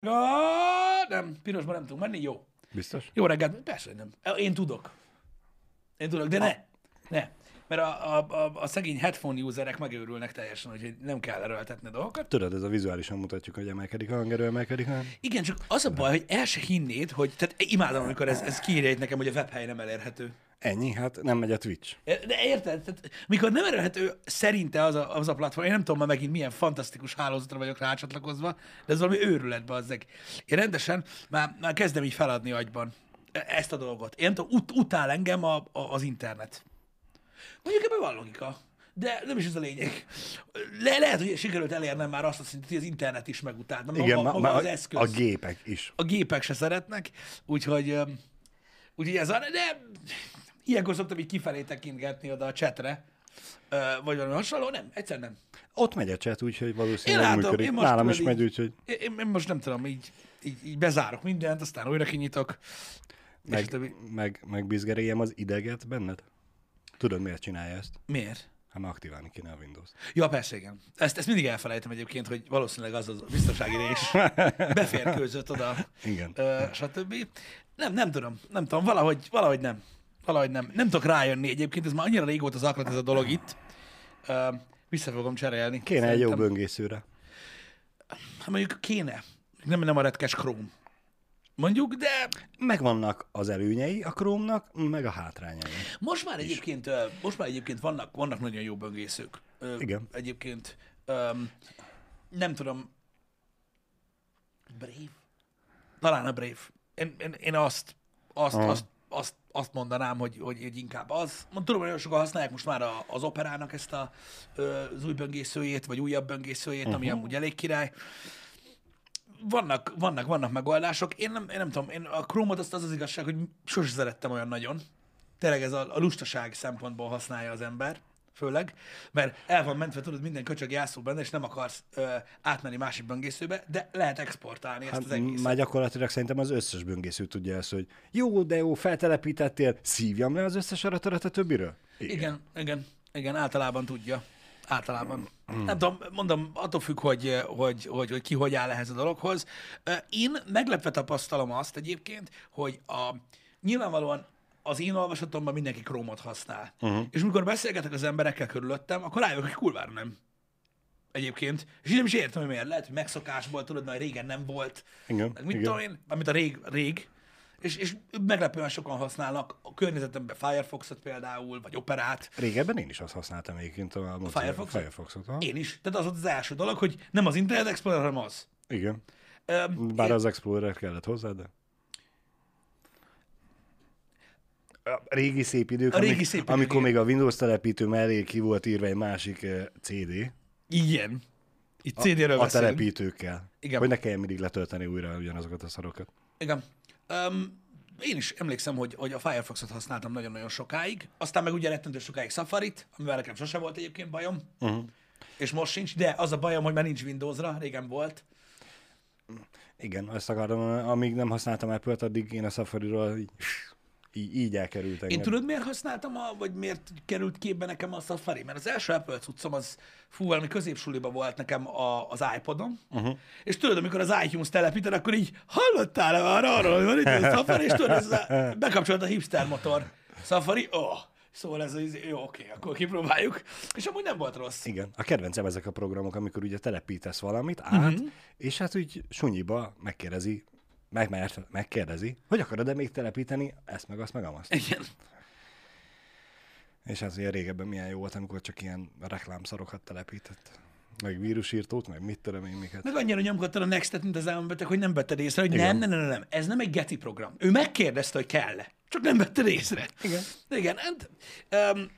Nem, pirosban nem tudunk menni, jó. Biztos? Jó reggelt, persze, nem. Én tudok. Én tudok, de ne. Ne. Mert a, a, a, a szegény headphone userek megőrülnek teljesen, hogy nem kell erőltetni dolgokat. Tudod, ez a vizuálisan mutatjuk, hogy emelkedik a hangerő, emelkedik a... Igen, csak az a baj, hogy el se hinnéd, hogy, tehát imádom, amikor ez, ez kiírja nekem, hogy a webhely nem elérhető. Ennyi, hát nem megy a Twitch. De érted? Tehát, mikor nem elérhető szerinte az a, az a platform, én nem tudom már megint milyen fantasztikus hálózatra vagyok rácsatlakozva, de ez valami őrület, bazzeg. Én rendesen már, már kezdem így feladni agyban ezt a dolgot. Én nem tudom, ut- utál engem a, a, az internet. Mondjuk ebben van logika. De nem is ez a lényeg. Le- lehet, hogy sikerült elérnem már azt a szintet, hogy az internet is megutált. Maga, Igen, maga ma, az a, eszköz. a gépek is. a gépek se szeretnek, úgyhogy, úgyhogy ez a, de ilyenkor szoktam így kifelé tekintgetni oda a csetre, vagy valami hasonló, nem, egyszer nem. Ott megy a chat, úgyhogy valószínűleg Én látom, működik. én most Nálam is tudod megy, így- úgyhogy Én, én most nem tudom, így, így, így bezárok mindent, aztán újra kinyitok. meg, többi. meg, meg bizgeréljem az ideget benned. Tudod, miért csinálja ezt? Miért? Hát már aktiválni kéne a Windows. Ja, persze, igen. Ezt, ezt mindig elfelejtem egyébként, hogy valószínűleg az a biztonsági rés beférkőzött oda, Igen. ö, stb. Nem, nem tudom, nem tudom, valahogy, valahogy nem. Valahogy nem. Nem tudok rájönni egyébként, ez már annyira régóta zaklat ez a dolog itt. Ö, vissza fogom cserélni. Kéne egy jó Szerintem. böngészőre. Hát mondjuk kéne. Nem, nem a retkes Chrome. Mondjuk, de Megvannak az előnyei a Chrome-nak, meg a hátrányai. most már egyébként, most már egyébként vannak, vannak nagyon jó böngészők. Igen. Egyébként nem tudom. Brave? Talán a Brave. Én, én, én azt, azt, azt, azt, azt mondanám, hogy, hogy, hogy inkább az. Tudom, hogy nagyon sokan használják most már a, az operának ezt a, az új böngészőjét, vagy újabb böngészőjét, uh-huh. ami amúgy elég király. Vannak, vannak, vannak megoldások. Én nem, én nem tudom, én a Chrome-ot azt az az igazság, hogy sose szerettem olyan nagyon. Tényleg ez a, a lustaság szempontból használja az ember, főleg, mert el van mentve, tudod, minden köcsög jászol benne, és nem akarsz ö, átmenni másik böngészőbe, de lehet exportálni ezt Hát az egészet. már gyakorlatilag szerintem az összes böngésző tudja ezt, hogy jó, de jó, feltelepítettél, szívjam le az összes adatodat a többiről? Igen, igen, igen, általában tudja. Általában. Nem tudom, mondom, attól függ, hogy, hogy, hogy, hogy ki hogy áll ehhez a dologhoz. Én meglepve tapasztalom azt egyébként, hogy a, nyilvánvalóan az én olvasatomban mindenki Chrome-ot használ. Uh-huh. És amikor beszélgetek az emberekkel körülöttem, akkor rájövök, hogy kurvára nem. Egyébként. És én nem is értem, hogy miért. Lehet, hogy megszokásból, tudod, mert régen nem volt. Igen, Meg mit igen. tudom én, amit a rég, rég. És, és meglepően sokan használnak a környezetemben Firefoxot például, vagy Operát. Régebben én is azt használtam egyébként a, a Firefoxot? Én is. Tehát az volt az első dolog, hogy nem az Internet Explorer, hanem az. Igen. Öm, Bár az Explorer kellett hozzá, de... A régi szép idők, A régi amik, szép idők, amikor igen. még a Windows telepítő mellé ki volt írva egy másik CD, Igen. Itt CD-ről a beszélünk. telepítőkkel. Igen. Hogy ne kelljen mindig letölteni újra ugyanazokat a szarokat. Igen. Um, én is emlékszem, hogy, hogy a Firefoxot használtam nagyon-nagyon sokáig, aztán meg ugye rettentő sokáig Safari-t, amivel nekem sose volt egyébként bajom, uh-huh. és most sincs, de az a bajom, hogy már nincs Windowsra, régen volt. Igen, azt akarom, amíg nem használtam Apple-t, addig én a Safari-ról így, így, így elkerült engem. Én tudod, miért használtam, a, vagy miért került képbe nekem a Safari? Mert az első Apple cuccom az, fú, valami középsuliba volt nekem a, az iPodom, uh-huh. és tudod, amikor az iTunes telepíted, akkor így hallottál-e már arról, hogy van itt a Safari, és tudod, ez a, bekapcsolt a hipster motor. Safari, oh, szóval ez az, jó, oké, akkor kipróbáljuk. És amúgy nem volt rossz. Igen, a kedvencem ezek a programok, amikor ugye telepítesz valamit át, uh-huh. és hát úgy sunyiba megkérdezi, meg, mert megkérdezi, hogy akarod-e még telepíteni ezt, meg azt, meg amazt. Igen. És hát ugye régebben milyen jó volt, amikor csak ilyen reklámszarokat telepített. Meg vírusírtót, meg mit tudom én miket. Meg annyira nyomkodtad a Next-et, mint az elmebeteg, hogy nem vetted észre, hogy nem, Igen. nem, nem, nem, ez nem egy Getty program. Ő megkérdezte, hogy kell-e, csak nem vetted észre. Igen. Igen, hát, um,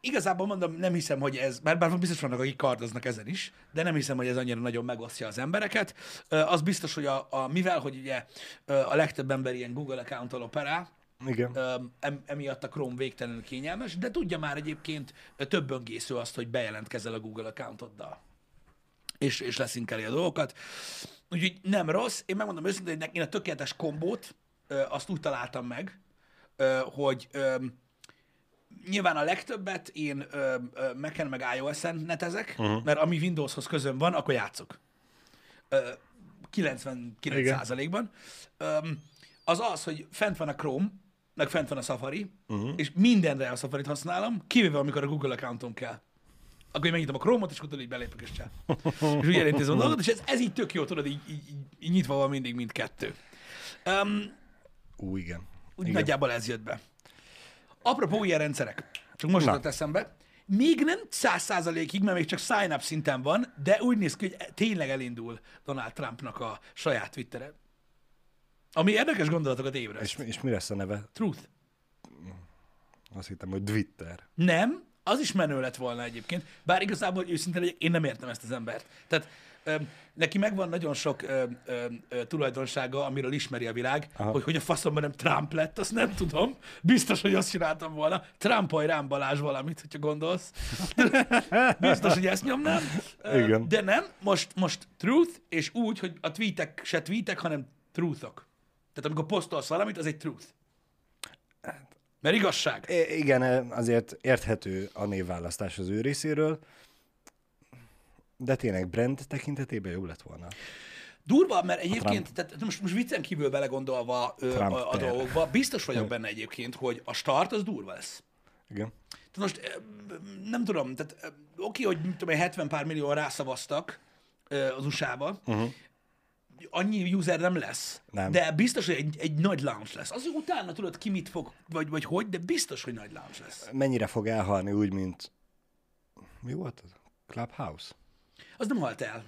igazából mondom, nem hiszem, hogy ez, bár, bár biztos vannak, akik kardoznak ezen is, de nem hiszem, hogy ez annyira nagyon megosztja az embereket. Az biztos, hogy a, a, mivel, hogy ugye a legtöbb ember ilyen Google account operál, Igen. Em, emiatt a Chrome végtelenül kényelmes, de tudja már egyébként több böngésző azt, hogy bejelentkezel a Google accountoddal. És, és leszinkeli a dolgokat. Úgyhogy nem rossz. Én megmondom őszintén, hogy én a tökéletes kombót azt úgy találtam meg, hogy nyilván a legtöbbet én ö, ö, Mac-en meg iOS-en netezek, uh-huh. mert ami Windowshoz közön van, akkor játszok. Ö, 99%-ban, öm, az az, hogy fent van a Chrome, meg fent van a Safari, uh-huh. és mindenre a Safari-t használom, kivéve amikor a Google accountom kell. Akkor én megnyitom a Chrome-ot, és akkor így belépek és csá. és úgy elintézem a dolgot, és ez, ez így tök jó, tudod, így, így, így, így nyitva van mindig mindkettő. Um, Ú, igen. úgy igen. nagyjából ez jött be. Apropó ilyen rendszerek, csak most jutott eszembe, még nem száz százalékig, mert még csak sign-up szinten van, de úgy néz ki, hogy tényleg elindul Donald Trumpnak a saját Twittere. Ami érdekes gondolatokat ébreszt. És, mi- és mi lesz a neve? Truth. Azt hittem, hogy Twitter. Nem, az is menő lett volna egyébként, bár igazából őszintén legyek, én nem értem ezt az embert. Tehát neki megvan nagyon sok ö, ö, ö, tulajdonsága, amiről ismeri a világ, Aha. hogy hogy a faszomban nem Trump lett, azt nem tudom. Biztos, hogy azt csináltam volna. Trumpolj rám Balázs valamit, hogyha gondolsz. Biztos, hogy ezt nyomnám. Igen. De nem, most, most truth, és úgy, hogy a tweetek se tweetek, hanem truthok. Tehát amikor posztolsz valamit, az egy truth. Mert igazság. I- igen, azért érthető a névválasztás az ő részéről, de tényleg brand tekintetében jobb lett volna. Durva, mert egyébként, tehát most, most viccen kívül belegondolva ö, a, a dolgokba, biztos vagyok benne egyébként, hogy a start az durva lesz. Igen. Tehát most nem tudom, tehát oké, hogy tudom, én, 70 pár millió rászavaztak ö, az USA-ba, uh-huh. annyi user nem lesz, Nem. de biztos, hogy egy, egy nagy launch lesz. Az, hogy utána tudod ki mit fog, vagy, vagy hogy, de biztos, hogy nagy launch lesz. Mennyire fog elhalni úgy, mint... Mi volt az? Clubhouse? Az nem halt el.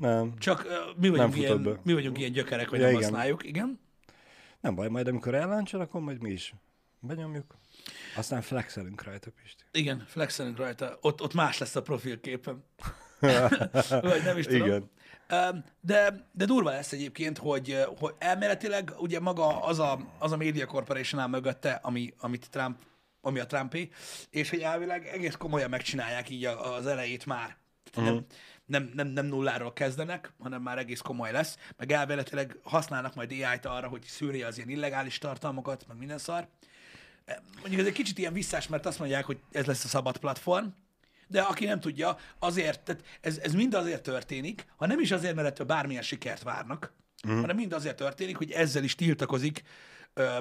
Nem. Csak ö, mi vagyunk, futott ilyen, be. mi vagyunk ilyen gyökerek, hogy Ja, nem igen. használjuk, igen. Nem baj, majd amikor elláncol, akkor majd mi is benyomjuk. Aztán flexelünk rajta, Pisti. Igen, flexelünk rajta. Ott, ott más lesz a profilképem. Vagy nem is tudom. Igen. De, de durva lesz egyébként, hogy, hogy elméletileg ugye maga az a, az a Media Corporation áll mögötte, ami, amit Trump, ami a Trumpé, és hogy elvileg egész komolyan megcsinálják így az elejét már. Uh-huh. Nem, nem, nem, nem nulláról kezdenek, hanem már egész komoly lesz, meg elméletileg használnak majd AI-t arra, hogy szűrje az ilyen illegális tartalmakat, meg minden szar. Mondjuk ez egy kicsit ilyen visszás, mert azt mondják, hogy ez lesz a szabad platform, de aki nem tudja, azért, tehát ez, ez mind azért történik, ha nem is azért, mert ettől bármilyen sikert várnak, uh-huh. hanem mind azért történik, hogy ezzel is tiltakozik, ö,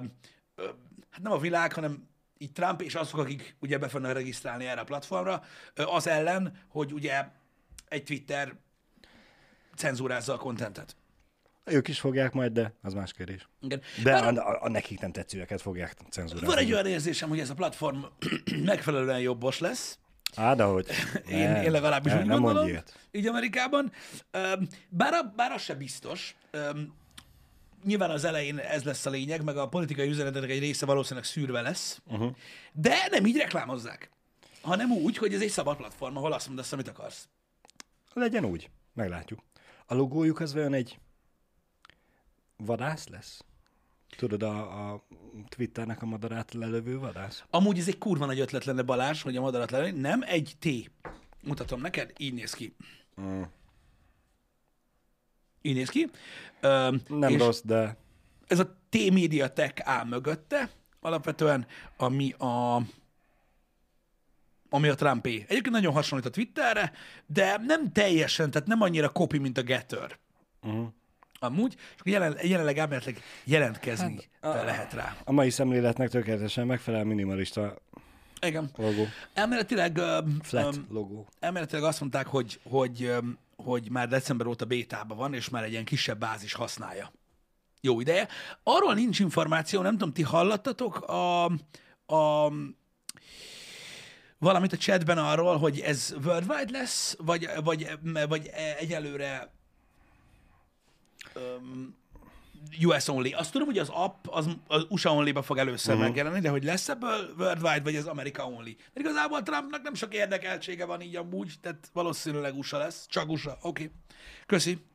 ö, hát nem a világ, hanem így Trump és azok, akik ugye be fognak regisztrálni erre a platformra, az ellen, hogy ugye egy Twitter cenzúrázza a kontentet. Ők is fogják majd, de az más kérdés. Igen. De Bár- a, a, a nekik nem tetszőeket fogják cenzúrálni. Van egy olyan érzésem, hogy ez a platform megfelelően jobbos lesz, Á, de hogy? Én, én legalábbis ne, úgy nem gondolom, ilyet. így Amerikában. Bár, a- bár az se biztos. Nyilván az elején ez lesz a lényeg, meg a politikai üzenetek egy része valószínűleg szűrve lesz, uh-huh. de nem így reklámozzák, hanem úgy, hogy ez egy szabad platform, ahol azt mondasz, amit akarsz. Legyen úgy. Meglátjuk. A logójuk az olyan egy vadász lesz? Tudod, a, a Twitternek a madarát lelövő vadász? Amúgy ez egy kurva nagy ötlet lenne Balázs, hogy a madarat lenni. Nem, egy T. Mutatom neked, így néz ki. Mm. Így néz ki. Öm, Nem rossz, de ez a T-Media Tech áll mögötte, alapvetően, ami a ami a Trumpé. Egyébként nagyon hasonlít a Twitterre, de nem teljesen, tehát nem annyira copy, mint a Getter. uh-huh. Amúgy, és jelen, jelenleg elméletileg jelentkezni hát, a- lehet rá. a mai szemléletnek tökéletesen megfelel minimalista Igen. logó. Elméletileg, Flat öm, logó. elméletileg azt mondták, hogy, hogy, hogy már december óta bétában van, és már egy ilyen kisebb bázis használja. Jó ideje. Arról nincs információ, nem tudom, ti hallottatok a, a valamit a chatben arról, hogy ez worldwide lesz, vagy, vagy, vagy egyelőre um, US only. Azt tudom, hogy az app az, az USA only-ba fog először uh-huh. megjelenni, de hogy lesz ebből worldwide, vagy az America only. Mert igazából Trumpnak nem sok érdekeltsége van így amúgy, tehát valószínűleg USA lesz. Csak USA. Oké. Okay. Köszi.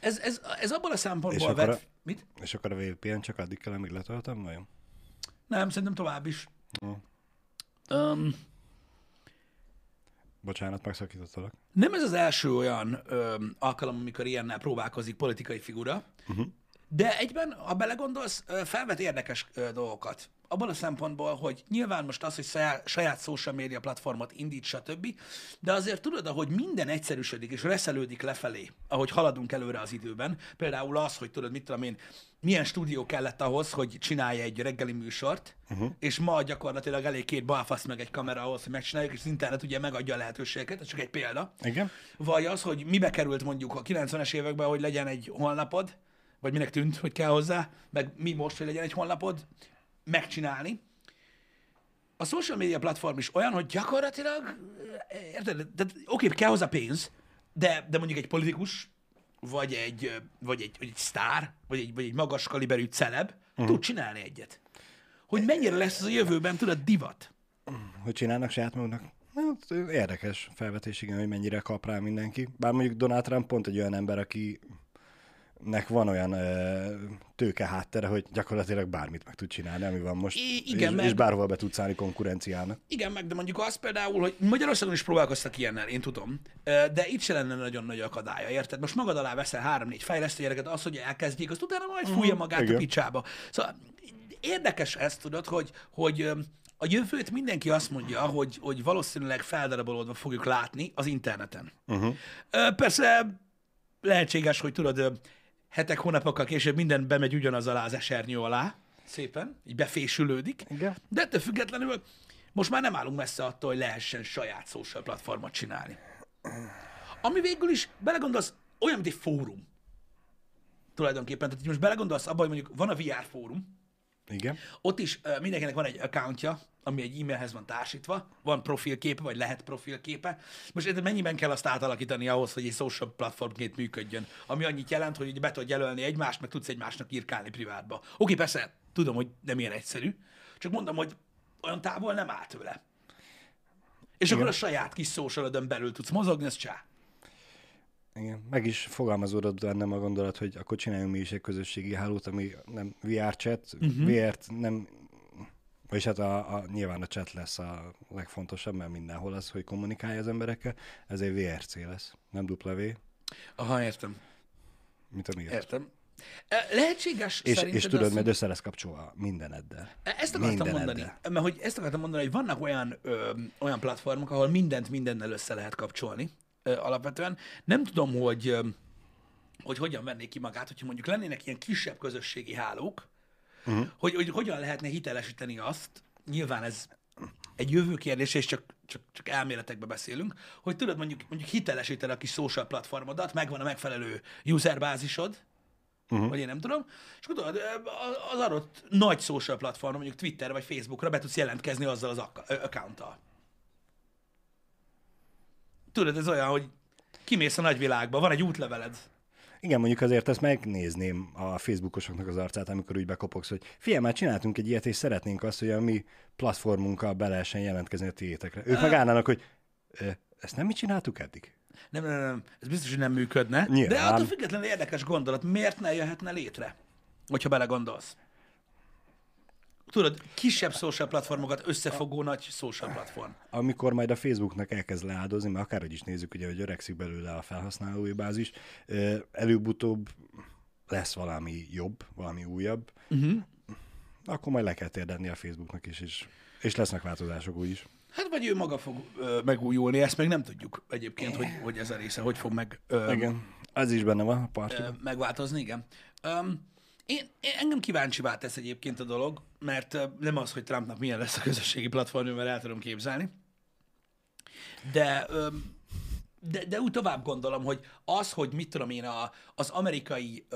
Ez, ez, ez abban a szempontból vet... a- Mit? És akkor a VPN csak addig kell, amíg letöltöm, vajon? Nem, szerintem tovább is. Um, Bocsánat, megszakítottalak. nem ez az első olyan öm, alkalom, amikor ilyennel próbálkozik politikai figura, uh-huh. de egyben, ha belegondolsz, felvet érdekes ö, dolgokat abban a szempontból, hogy nyilván most az, hogy saját, saját social media platformot indít, stb., de azért tudod, ahogy minden egyszerűsödik és reszelődik lefelé, ahogy haladunk előre az időben, például az, hogy tudod, mit tudom én, milyen stúdió kellett ahhoz, hogy csinálja egy reggeli műsort, uh-huh. és ma gyakorlatilag elég két balfasz meg egy kamera ahhoz, hogy megcsináljuk, és az internet ugye megadja a lehetőségeket, ez csak egy példa. Igen. Vagy az, hogy mibe került mondjuk a 90-es években, hogy legyen egy honlapod, vagy minek tűnt, hogy kell hozzá, meg mi most, hogy legyen egy honlapod, megcsinálni. A social media platform is olyan, hogy gyakorlatilag, érted, de, oké, kell hozzá pénz, de, de mondjuk egy politikus, vagy egy, vagy egy, vagy egy sztár, vagy egy, vagy egy magas kaliberű celeb uh-huh. tud csinálni egyet. Hogy mennyire lesz ez a jövőben, tudod, divat. Hogy csinálnak saját maguknak? Hát, érdekes felvetés, igen, hogy mennyire kap rá mindenki. Bár mondjuk Donald Trump pont egy olyan ember, aki nek van olyan ö, tőke háttere, hogy gyakorlatilag bármit meg tud csinálni, ami van most, I- igen, és, meg- és bárhol be tudsz állni konkurenciának. Igen, meg de mondjuk az például, hogy Magyarországon is próbálkoztak ilyennel, én tudom, de itt se lenne nagyon nagy akadálya, érted? Most magad alá veszel három-négy fejlesztő gyereket, az, hogy elkezdjék, azt utána majd fújja magát igen. a picsába. Szóval érdekes ez, tudod, hogy, hogy a jövőt mindenki azt mondja, hogy, hogy valószínűleg feldarabolódva fogjuk látni az interneten. Uh-huh. Persze lehetséges, hogy tudod, hetek, hónapokkal később minden bemegy ugyanaz alá az esernyő alá, szépen, így befésülődik. Igen. De ettől függetlenül most már nem állunk messze attól, hogy lehessen saját social platformot csinálni. Ami végül is, belegondolsz, olyan, mint egy fórum. Tulajdonképpen. Tehát így most belegondolsz abba, hogy mondjuk van a VR fórum, Igen. ott is uh, mindenkinek van egy accountja, ami egy e-mailhez van társítva, van profilképe, vagy lehet profilképe. Most mennyiben kell azt átalakítani ahhoz, hogy egy social platformként működjön, ami annyit jelent, hogy be tudod jelölni egymást, meg tudsz egymásnak írkálni privátba. Oké, persze, tudom, hogy nem ilyen egyszerű, csak mondom, hogy olyan távol nem áll tőle. És akkor a saját kis socialodon belül tudsz mozogni, ez csá. Igen, meg is fogalmazódott bennem a gondolat, hogy akkor csináljunk mi is egy közösségi hálót, ami nem VR chat, uh-huh. VR-t nem, vagyis hát a, a, nyilván a chat lesz a legfontosabb, mert mindenhol az, hogy kommunikálja az emberekkel, ezért VRC lesz, nem W, Aha, értem. mint a miatt. Értem. E, Lehetséges És, és tudod, az, mert össze lesz kapcsolva mindeneddel. Ezt akartam Mindeneddel. mondani, mert hogy ezt akartam mondani, hogy vannak olyan, ö, olyan platformok, ahol mindent mindennel össze lehet kapcsolni ö, alapvetően. Nem tudom, hogy, ö, hogy hogyan vennék ki magát, hogyha mondjuk lennének ilyen kisebb közösségi hálók, uh-huh. hogy, hogy hogyan lehetne hitelesíteni azt, nyilván ez egy jövő kérdés, és csak, csak, csak elméletekbe beszélünk, hogy tudod mondjuk, mondjuk hitelesíteni a kis social platformodat, megvan a megfelelő userbázisod, uh-huh. vagy én nem tudom, és tudod, az adott nagy social platform, mondjuk Twitter vagy Facebookra be tudsz jelentkezni azzal az accounttal. Tudod, ez olyan, hogy kimész a nagyvilágba, van egy útleveled. Igen, mondjuk azért ezt megnézném a Facebookosoknak az arcát, amikor úgy bekopogsz, hogy figyelj, már csináltunk egy ilyet, és szeretnénk azt, hogy a mi platformunkkal be lehessen jelentkezni a tiétekre. Ők meg állnának, hogy "Ö, ezt nem mi csináltuk eddig? Nem, nem, nem, ez biztos, hogy nem működne. De Nyilván. attól függetlenül érdekes gondolat, miért ne jöhetne létre, hogyha belegondolsz. Tudod, kisebb social platformokat összefogó nagy social platform. Amikor majd a Facebooknak elkezd leáldozni, mert akárhogy is nézzük, ugye, hogy öregszik belőle a felhasználói bázis, előbb-utóbb lesz valami jobb, valami újabb, uh-huh. akkor majd le kell térdenni a Facebooknak is, és, és lesznek változások úgyis. Hát vagy ő maga fog ö, megújulni, ezt még nem tudjuk egyébként, hogy, hogy ez a része hogy fog meg, ö, Igen, az is benne van a partiban. megváltozni, igen. Um, én, én, engem kíváncsivá tesz egyébként a dolog, mert nem az, hogy Trumpnak milyen lesz a közösségi platformja, mert el tudom képzelni. De, de, de úgy tovább gondolom, hogy az, hogy mit tudom én, a, az amerikai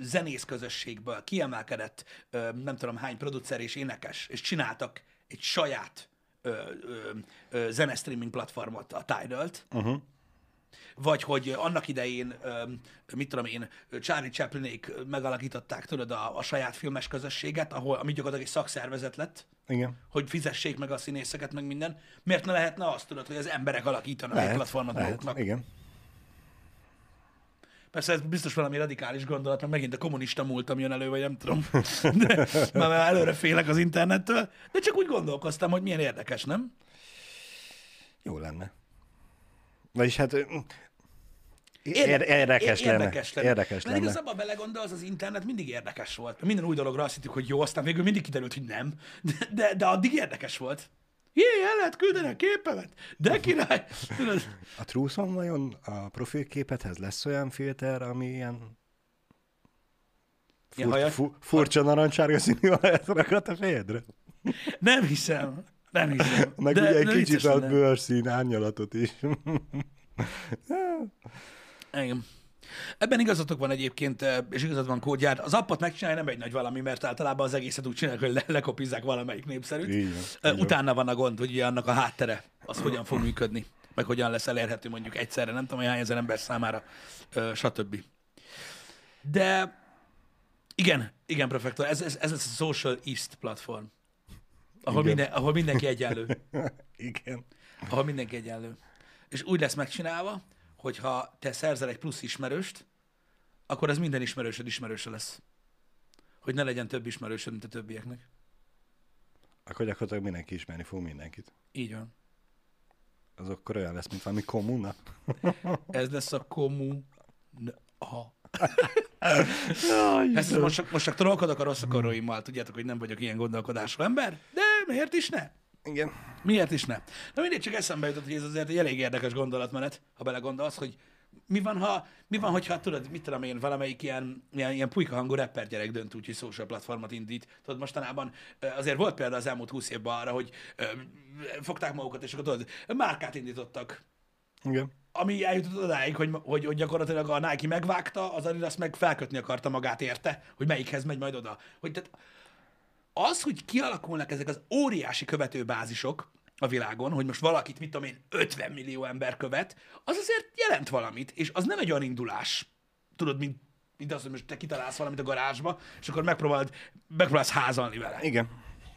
zenész közösségből kiemelkedett nem tudom hány producer és énekes, és csináltak egy saját ö, ö, ö, zenestreaming platformot, a Tidal-t, Uh-huh. Vagy hogy annak idején, mit tudom én, Charlie Chaplinék megalakították, tudod, a, a saját filmes közösséget, ahol, ami gyakorlatilag egy szakszervezet lett, Igen. hogy fizessék meg a színészeket, meg minden. Miért ne lehetne azt, tudod, hogy az emberek alakítanak egy Lehet, platformot lehet. maguknak? Igen. Persze ez biztos valami radikális gondolat, mert megint a kommunista múltam jön elő, vagy nem tudom. De már előre félek az internettől. De csak úgy gondolkoztam, hogy milyen érdekes, nem? Jó lenne. Vagyis hát ö, Ér- érdekes lenne. Érdekes lenne. Érdekes Mert lenne. igazából belegondolsz, az internet mindig érdekes volt. Minden új dologra azt hittük, hogy jó, aztán végül mindig kiderült, hogy nem. De, de, de addig érdekes volt. Jé, el lehet küldeni a képemet. De király. A trúszon vajon a profilképethez lesz olyan filter, ami ilyen fur, hajas? fu, furcsa narancsárga színű hajat rakat a fejedre? nem hiszem. Nem hiszem. Meg de, ugye egy kicsit a bőrszín árnyalatot is. Igen. Ebben igazatok van egyébként, eh, és igazad van kódjár. Az appot megcsinálni nem egy nagy valami, mert általában az egészet úgy csinálják, hogy le- lekopizzák valamelyik népszerűt. Van, Eh. Utána van a gond, hogy ugye annak a háttere, az hogyan fog működni, meg hogyan lesz elérhető mondjuk egyszerre, nem tudom, hogy hány ezer ember számára, ö, stb. De igen, igen, prefektor, ez, ez, ez lesz a Social East platform, ahol, Igen. minden, ahol mindenki egyenlő. Igen. ahol mindenki egyenlő. És úgy lesz megcsinálva, hogyha te szerzel egy plusz ismerőst, akkor az minden ismerősöd ismerőse lesz. Hogy ne legyen több ismerősöd, mint a többieknek. Akkor gyakorlatilag mindenki ismerni fog mindenkit. Így van. Az akkor olyan lesz, mint valami kommuna. Ez lesz a kommun... Aha. Ezt most most csak trollkodok a rossz akaróimmal, tudjátok, hogy nem vagyok ilyen gondolkodású ember, de miért is ne? Igen. Miért is ne? Na mindig csak eszembe jutott, hogy ez azért egy elég érdekes gondolatmenet, ha belegondolsz, hogy mi van, ha, mi van, hogyha tudod, mit tudom én, valamelyik ilyen, ilyen, ilyen pulyka hangú rapper gyerek dönt úgy, hogy social platformot indít. Tudod, mostanában azért volt példa az elmúlt húsz évben arra, hogy ö, fogták magukat, és akkor tudod, márkát indítottak. Igen. Ami eljutott odáig, hogy, hogy, hogy gyakorlatilag a Nike megvágta, az Adidas meg felkötni akarta magát érte, hogy melyikhez megy majd oda. Hogy tehát az, hogy kialakulnak ezek az óriási követőbázisok a világon, hogy most valakit, mit tudom én, 50 millió ember követ, az azért jelent valamit, és az nem egy olyan indulás, tudod, mint, mint az, hogy most te kitalálsz valamit a garázsba, és akkor megpróbálod, megpróbálsz házalni vele. Igen.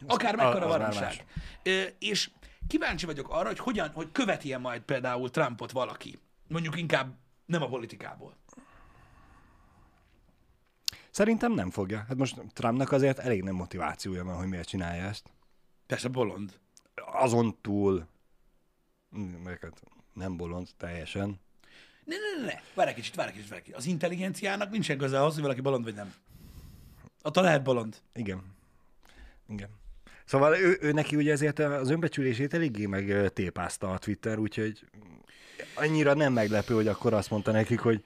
Akár mekkora. Ö, És kíváncsi vagyok arra, hogy hogyan, hogy követi majd például Trumpot valaki. Mondjuk inkább nem a politikából. Szerintem nem fogja. Hát most Trumpnak azért elég nem motivációja van, hogy miért csinálja ezt. Persze bolond. Azon túl, meg hát nem bolond teljesen. Ne, ne, ne, ne. Várj egy kicsit, várj egy kicsit, várj egy kicsit. Az intelligenciának nincsen köze ahhoz, hogy valaki bolond vagy nem. Attól lehet bolond. Igen. Igen. Szóval ő, ő neki ugye ezért az önbecsülését eléggé meg ö, tépázta a Twitter, úgyhogy annyira nem meglepő, hogy akkor azt mondta nekik, hogy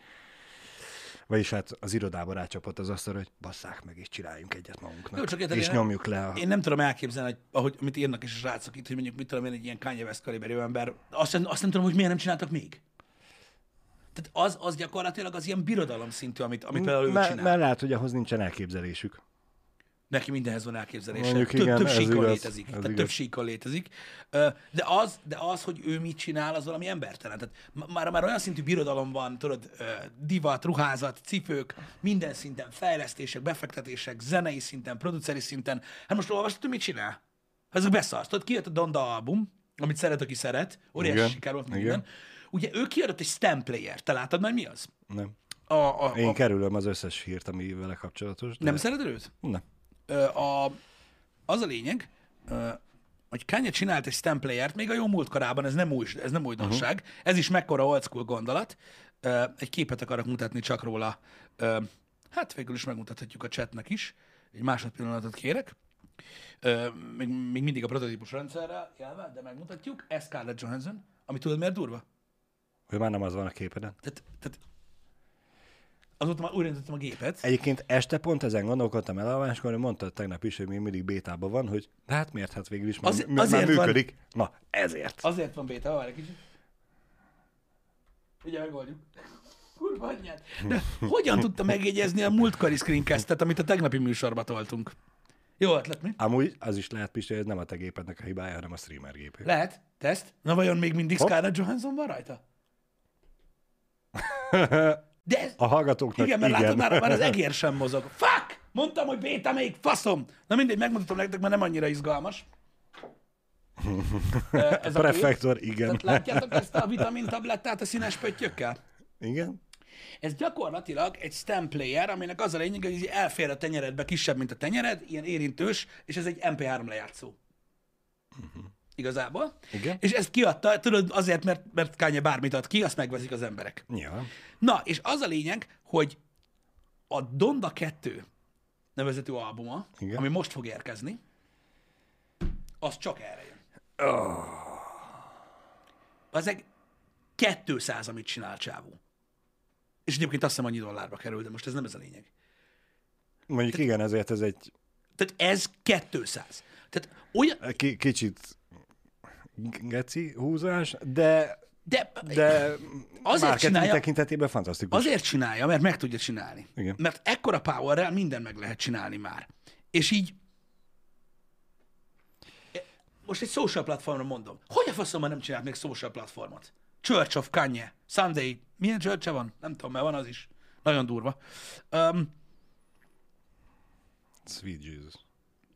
vagyis hát az irodába rácsapott az asztalra, hogy basszák meg, és csináljunk egyet magunknak. Jó, csak érted, és én nem- nyomjuk le a... Én nem tudom elképzelni, hogy ahogy, amit írnak is a srácok itt, hogy mondjuk mit tudom én, egy ilyen Kanye West kaliberű ember, azt, azt nem tudom, hogy miért nem csináltak még. Tehát az, az gyakorlatilag az ilyen birodalom szintű, amit, amit például ő Mert, csinál. mert lehet, hogy ahhoz nincsen elképzelésük. Neki mindenhez van elképzelése. Mondjuk több, igen, több síkon létezik. ez Tehát igaz. több síkon létezik. De az, de az, hogy ő mit csinál, az valami embertelen. Tehát már, már olyan szintű birodalom van, tudod, divat, ruházat, cipők, minden szinten, fejlesztések, befektetések, zenei szinten, produceri szinten. Hát most olvastad, hogy mit csinál? Ezek beszarsz. Tudod, kijött a Donda album, amit szeret, aki szeret. Óriási Igen, siker volt igen. minden. Ugye ő kiadott egy stamp player. Te láttad már mi az? Nem. A, a, Én a, kerülöm az összes hírt, ami vele kapcsolatos. De... nem szereted őt? Nem. A, az a lényeg, hogy Kanye csinált egy stamp playert, még a jó múltkorában, ez nem, új, ez nem újdonság, uh-huh. ez is mekkora old school gondolat. Egy képet akarok mutatni csak róla. Hát végül is megmutathatjuk a chatnek is. Egy másodpillanatot kérek. Még, még mindig a prototípus rendszerrel jelve, de megmutatjuk. Ez Scarlett Johansson, ami tudod miért durva? Hogy már nem az van a képeden. Tehát, tehát azóta már újraindítottam a gépet. Egyébként este pont ezen gondolkodtam el alváskor, hogy mondtad tegnap is, hogy még mindig bétában van, hogy de hát miért, hát végül is már, Az- már azért van- működik. Na, ezért. Azért van béta, várj egy kicsit. Ugye megoldjuk. Kurva anyját. De hogyan tudta megjegyezni a múltkori screencastet, amit a tegnapi műsorba toltunk? Jó ötlet, mi? Amúgy az is lehet, Pisti, hogy ez nem a te gépednek a hibája, hanem a streamer gépé. Lehet. Teszt. Na vajon még mindig. Scarlett Johansson van rajta? De ez... A hallgatóknak Igen, mert igen. látod, már, már az egér sem mozog. Fuck! Mondtam, hogy béta még, faszom! Na mindegy, megmutatom nektek, mert nem annyira izgalmas. Ez a kép. Prefektor, igen. Tehát látjátok ezt a vitamintablettát a színes pöttyökkel? Igen? Ez gyakorlatilag egy stamp player, aminek az a lényeg, hogy elfér a tenyeredbe, kisebb, mint a tenyered, ilyen érintős, és ez egy MP3 lejátszó. Uh-huh. Igazából. Igen. És ezt kiadta, tudod, azért, mert, mert Kanye bármit ad ki, azt megveszik az emberek. Nyilván. Na, és az a lényeg, hogy a Donda 2 nevezetű albuma, Igen. ami most fog érkezni, az csak erre jön. Azek 200, amit csinál csávó. És egyébként azt hiszem annyi dollárba kerül, de most ez nem ez a lényeg. Mondjuk igen, ezért ez egy Tehát ez 200. Tehát olyan, ki, kicsit geci húzás, de, de, de Azért csinálja- tekintetében fantasztikus. Azért csinálja, mert meg tudja csinálni. Igen. Mert ekkora powerrel minden meg lehet csinálni már. És így most egy social platformra mondom. Hogy a faszomban nem csinált még social platformot? Church of Kanye, Sunday, milyen church van? Nem tudom, mert van az is. Nagyon durva. Um, Sweet Jesus.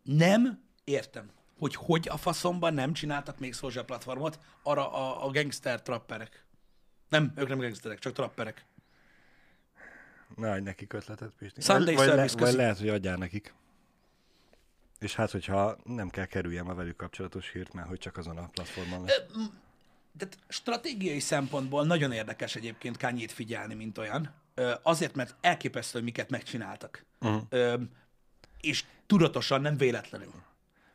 nem értem, hogy hogy a faszomban nem csináltak még social platformot arra a, a gangster trapperek. Nem, ők nem gangsterek, csak trapperek. Ne adj nekik ötletet, Pisti. Sunday vagy, service, le, vagy lehet, hogy adjál nekik. És hát, hogyha nem kell kerüljem a velük kapcsolatos hírt, mert hogy csak azon a platformon lesz. Tehát stratégiai szempontból nagyon érdekes egyébként Kányét figyelni, mint olyan. Azért, mert elképesztő, hogy miket megcsináltak. Uh-huh. És tudatosan, nem véletlenül.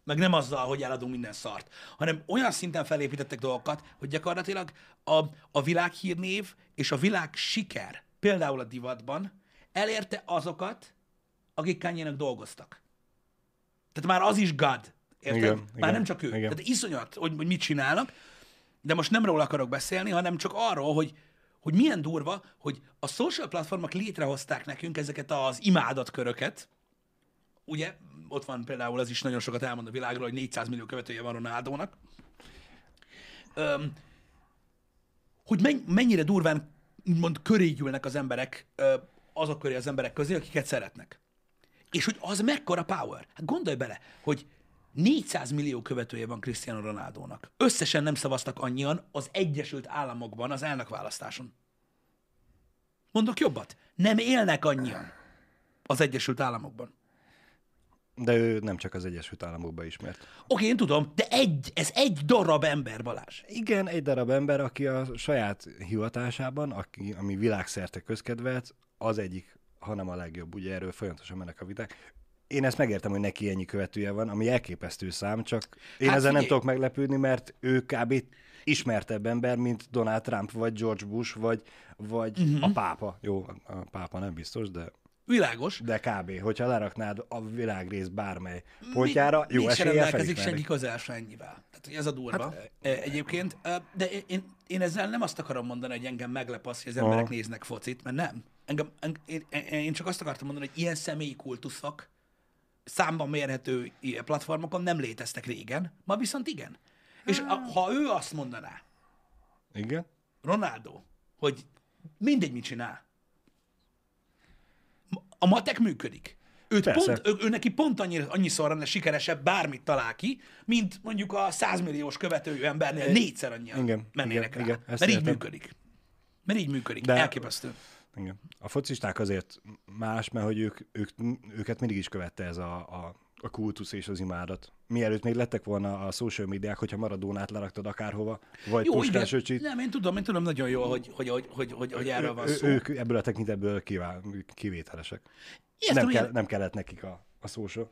Meg nem azzal, hogy eladunk minden szart, hanem olyan szinten felépítettek dolgokat, hogy gyakorlatilag a, a világhírnév és a világ siker, például a divatban, elérte azokat, akik Kányének dolgoztak. Tehát már az is God. Érted? Igen, már igen, nem csak ő. igen. Tehát iszonyat, hogy, hogy mit csinálnak, de most nem róla akarok beszélni, hanem csak arról, hogy, hogy milyen durva, hogy a social platformok létrehozták nekünk ezeket az imádatköröket, ugye, ott van például, az is nagyon sokat elmond a világról, hogy 400 millió követője van Ronaldónak, Öm, hogy menny- mennyire durván úgymond köré az emberek, azok köré az emberek közé, akiket szeretnek. És hogy az mekkora power. Hát gondolj bele, hogy 400 millió követője van Cristiano Ronaldónak. Összesen nem szavaztak annyian az Egyesült Államokban az elnökválasztáson. Mondok jobbat? Nem élnek annyian az Egyesült Államokban. De ő nem csak az Egyesült Államokban ismert. Oké, én tudom, de egy, ez egy darab ember, Balázs. Igen, egy darab ember, aki a saját hivatásában, aki, ami világszerte közkedvelt, az egyik, hanem a legjobb. Ugye erről folyamatosan mennek a viták. Én ezt megértem, hogy neki ennyi követője van, ami elképesztő szám, csak én Hát ezzel nem tudok meglepődni, mert ő kb. ismertebb ember, mint Donald Trump, vagy George Bush, vagy, vagy uh-huh. a pápa. Jó, a pápa nem biztos, de, Világos. de kb. Hogyha leraknád a világrész bármely pontjára, jó Még se eséllyel rendelkezik senki közel se ennyivel. Tehát, hogy ez a durva. Hát, Egyébként, ö, de én- én, ezzel nem azt akarom mondani, hogy engem meglep az, hogy az emberek Aha. néznek focit, mert nem. Engem, engem, én, én csak azt akartam mondani, hogy ilyen személyi kultuszok számban mérhető platformokon nem léteztek régen, ma viszont igen. És a, ha ő azt mondaná, Igen? Ronaldo, hogy mindegy, mit csinál. A matek működik. Őt Persze. pont, ő, ő neki pont annyi, annyiszor lenne sikeresebb, bármit talál ki, mint mondjuk a 100 milliós követőjű embernél négyszer annyian igen, mennének igen, rá. igen, mert így értem. működik. Mert így működik. De... Elképesztő. Igen. A focisták azért más, mert hogy ők, ők, őket mindig is követte ez a, a, a kultusz és az imádat. Mielőtt még lettek volna a social médiák, hogyha Maradónát leraktad akárhova, vagy Jó, Puskás öcsit, Nem, én tudom, én tudom nagyon jól, hogy, hogy, hogy, hogy, hogy, hogy erről van szó. ők ebből a tekintetből kivá, kivételesek. Értem, nem, kell, nem kellett nekik a, a social.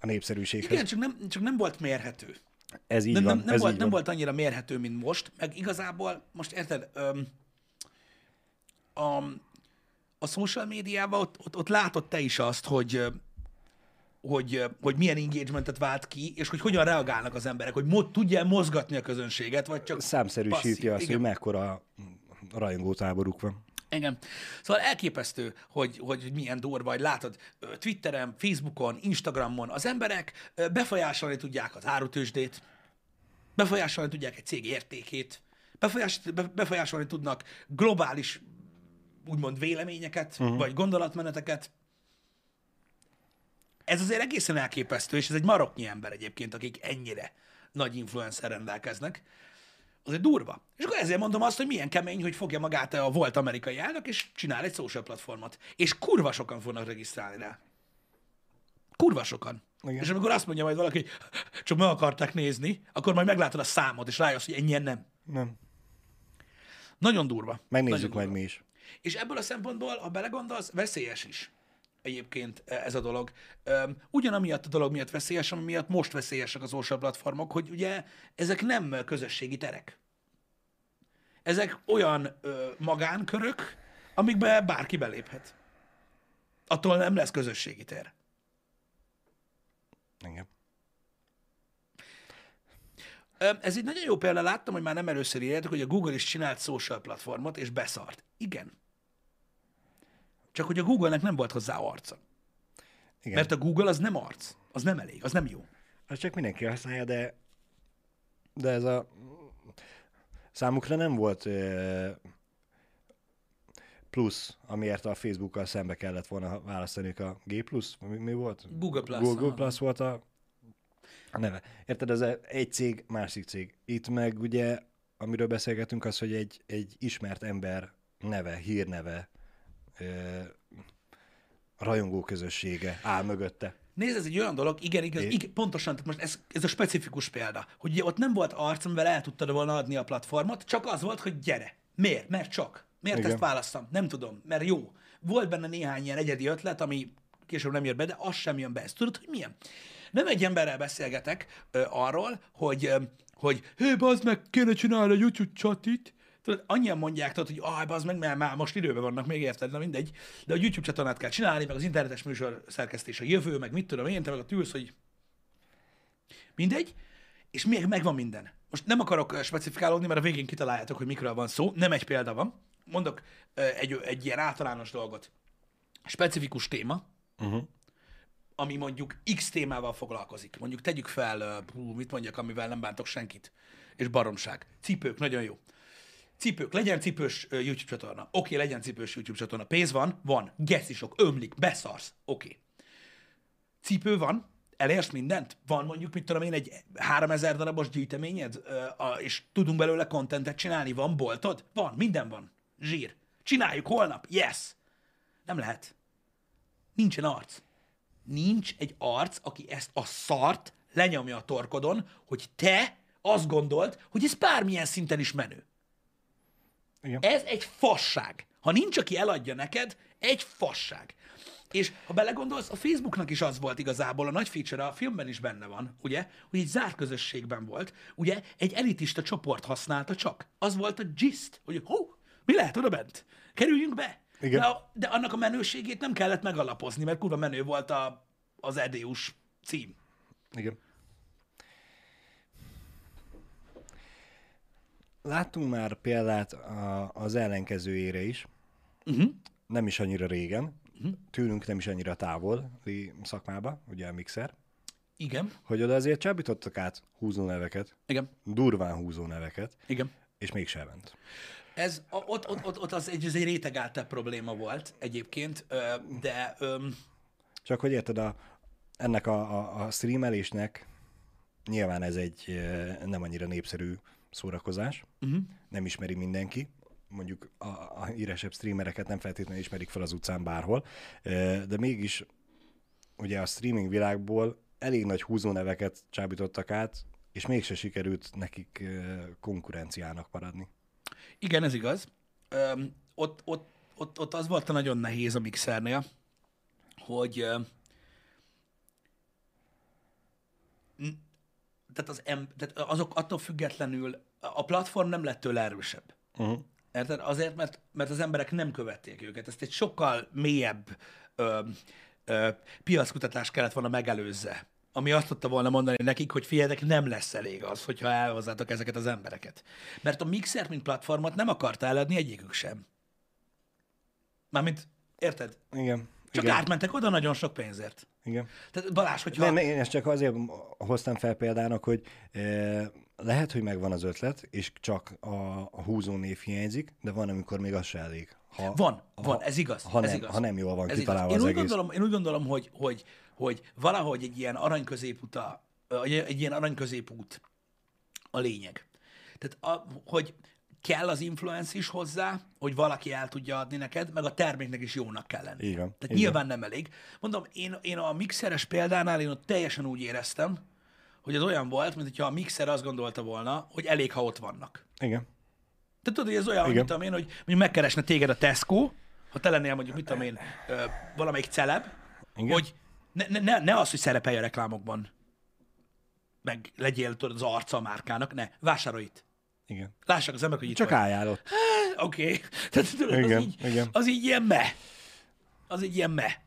A népszerűséghez. Igen, csak nem, csak nem volt mérhető. Ez így nem, van. nem, nem, ez volt, így nem van. volt annyira mérhető, mint most, meg igazából, most érted, öm, a, a social médiában ott, ott, ott látod te is azt, hogy, hogy, hogy milyen engagementet vált ki, és hogy hogyan reagálnak az emberek, hogy mo- tudja mozgatni a közönséget, vagy csak Számszerűsíti passzív. azt, Igen. hogy mekkora rajongótáboruk van. Igen. Szóval elképesztő, hogy, hogy, milyen durva, hogy látod Twitteren, Facebookon, Instagramon az emberek befolyásolni tudják az árutősdét, befolyásolni tudják egy cég értékét, befolyás, be- befolyásolni tudnak globális úgymond véleményeket, uh-huh. vagy gondolatmeneteket. Ez azért egészen elképesztő, és ez egy maroknyi ember egyébként, akik ennyire nagy influencer rendelkeznek. Az egy durva. És akkor ezért mondom azt, hogy milyen kemény, hogy fogja magát a volt amerikai elnök, és csinál egy social platformot. És kurva sokan fognak regisztrálni rá. Kurva sokan. Igen. És amikor azt mondja majd valaki, hogy csak meg akarták nézni, akkor majd meglátod a számot, és rájössz, hogy ennyien nem. Nem. Nagyon durva. Megnézzük Nagyon majd durva. mi is. És ebből a szempontból, ha belegondolsz, veszélyes is egyébként ez a dolog. Ugyanamiatt a dolog miatt veszélyes, ami miatt most veszélyesek az social platformok, hogy ugye ezek nem közösségi terek. Ezek olyan ö, magánkörök, amikbe bárki beléphet. Attól nem lesz közösségi tér. Igen. Ez egy nagyon jó példa, láttam, hogy már nem először írjátok, hogy a Google is csinált social platformot, és beszart. Igen. Csak hogy a Google-nek nem volt hozzá arca. Igen. Mert a Google az nem arc. Az nem elég, az nem jó. Az csak mindenki használja, de, de ez a számukra nem volt ö, plusz, amiért a Facebookkal szembe kellett volna választaniuk a G plusz, mi, mi volt? Google Plus, Google aha. Plus volt a, a neve. Érted, ez egy cég, másik cég. Itt meg ugye, amiről beszélgetünk, az, hogy egy, egy ismert ember neve, hírneve, ö, rajongó közössége áll mögötte. Nézd, ez egy olyan dolog, igen, igaz, É- igen pontosan, tehát most ez, ez a specifikus példa, hogy ugye ott nem volt arc, amivel el tudtad volna adni a platformot, csak az volt, hogy gyere. Miért? Mert csak. Miért Igen. ezt választam? Nem tudom, mert jó. Volt benne néhány ilyen egyedi ötlet, ami később nem jött be, de az sem jön be. Ezt tudod, hogy milyen? Nem egy emberrel beszélgetek ö, arról, hogy, ö, hogy hé, bazd meg, kéne csinálni a YouTube chatit, Tudod, annyian mondják, tudod, hogy ah, az meg, mert már most időben vannak, még érted, na mindegy, de a YouTube csatornát kell csinálni, meg az internetes műsor szerkesztés a jövő, meg mit tudom én, te meg a tűz, hogy mindegy, és még megvan minden. Most nem akarok ö, specifikálódni, mert a végén kitaláljátok, hogy mikről van szó, nem egy példa van. Mondok ö, egy, egy ilyen általános dolgot. Specifikus téma, Uh-huh. ami mondjuk X témával foglalkozik. Mondjuk tegyük fel, hú, mit mondjak, amivel nem bántok senkit. És baromság. Cipők, nagyon jó. Cipők, legyen cipős YouTube csatorna. Oké, legyen cipős YouTube csatorna. Pénz van? Van. Geszisok, ömlik, beszarsz. Oké. Cipő van? Elérsz mindent? Van mondjuk, mit tudom én, egy 3000 darabos gyűjteményed, és tudunk belőle kontentet csinálni? Van boltod? Van, minden van. Zsír. Csináljuk holnap. Yes. Nem lehet. Nincsen arc. Nincs egy arc, aki ezt a szart lenyomja a torkodon, hogy te azt gondold, hogy ez bármilyen szinten is menő. Igen. Ez egy fasság. Ha nincs, aki eladja neked, egy fasság. És ha belegondolsz, a Facebooknak is az volt igazából, a nagy feature a filmben is benne van, ugye, hogy egy zárt közösségben volt, ugye, egy elitista csoport használta csak. Az volt a gist, hogy hú, mi lehet oda bent? Kerüljünk be. Igen. De, a, de annak a menőségét nem kellett megalapozni, mert kurva menő volt a, az EDU-s cím. Igen. Láttunk már példát a, az ellenkezőjére is, Uh-huh. nem is annyira régen, uh-huh. tőlünk nem is annyira távoli szakmába, ugye a mixer, Igen, hogy oda azért csábítottak át húzó neveket, igen, durván húzó neveket, igen. és mégsem ment. Ez, ott, ott, ott, ott az egy, ez egy rétegáltabb probléma volt egyébként, de öm, Csak hogy érted, a, ennek a, a, a streamelésnek nyilván ez egy nem annyira népszerű szórakozás, uh-huh. nem ismeri mindenki, mondjuk a, a híresebb streamereket nem feltétlenül ismerik fel az utcán bárhol, de mégis ugye a streaming világból elég nagy húzóneveket csábítottak át, és mégse sikerült nekik konkurenciának maradni. Igen, ez igaz. Öm, ott, ott, ott, ott az volt a nagyon nehéz a mixernél, hogy ö, n- tehát, az em, tehát azok attól függetlenül a platform nem lett tőle erősebb. Uh-huh. Érted? Azért, mert, mert az emberek nem követték őket. Ezt egy sokkal mélyebb ö, ö, piackutatás kellett volna megelőzze. Ami azt tudta volna mondani nekik, hogy figyeljetek, nem lesz elég az, hogyha elhozzátok ezeket az embereket. Mert a Mixer, mint platformot nem akarta eladni egyikük sem. Mármint, érted? Igen. Csak igen. átmentek oda nagyon sok pénzért. Igen. Tehát Balázs, hogyha... Nem, én ezt csak azért hoztam fel példának, hogy e, lehet, hogy megvan az ötlet, és csak a, a húzó név hiányzik, de van, amikor még az se elég. Ha, Van, ha, van, ez igaz. Ha ez nem, igaz. ha nem jól van Ez kitalálva igaz. az én úgy egész. Gondolom, én úgy gondolom, hogy, hogy, hogy valahogy egy ilyen arany középuta, egy, ilyen arany középút a lényeg. Tehát, a, hogy kell az influence is hozzá, hogy valaki el tudja adni neked, meg a terméknek is jónak kell lenni. Van, Tehát így nyilván nem elég. Mondom, én, én a mixeres példánál én ott teljesen úgy éreztem, hogy az olyan volt, mint hogyha a mixer azt gondolta volna, hogy elég, ha ott vannak. Igen. Tehát tudod, hogy ez olyan, Igen. tudom én, hogy mondjuk megkeresne téged a Tesco, ha te lennél mondjuk, mit tudom én, valamelyik celeb, Igen. hogy ne, ne, ne, ne az, hogy szerepelj a reklámokban, meg legyél tudod, az arca a márkának, ne, vásárolj itt. Igen. Lássák az emberek, hogy itt Csak vagy. álljál ott. Oké. Okay. Tehát tudod, az, Igen, így, igen. az így ilyen me. Az így ilyen me.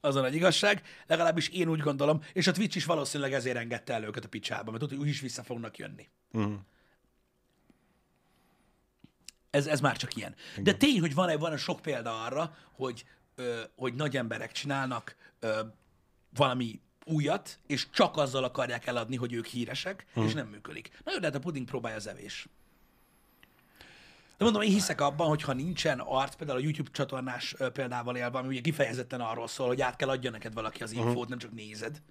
Az a nagy igazság. Legalábbis én úgy gondolom, és a Twitch is valószínűleg ezért engedte el őket a picsába, mert tudod, hogy úgyis vissza fognak jönni. Mhm. Ez, ez már csak ilyen. De tény, hogy van-e, van sok példa arra, hogy, ö, hogy nagy emberek csinálnak ö, valami újat, és csak azzal akarják eladni, hogy ők híresek, és nem működik. Na jó, de hát a puding próbálja az evés. De mondom, én hiszek abban, hogy ha nincsen arc, például a YouTube csatornás példával élve, ami ugye kifejezetten arról szól, hogy át kell adja neked valaki az infót, nem csak nézed.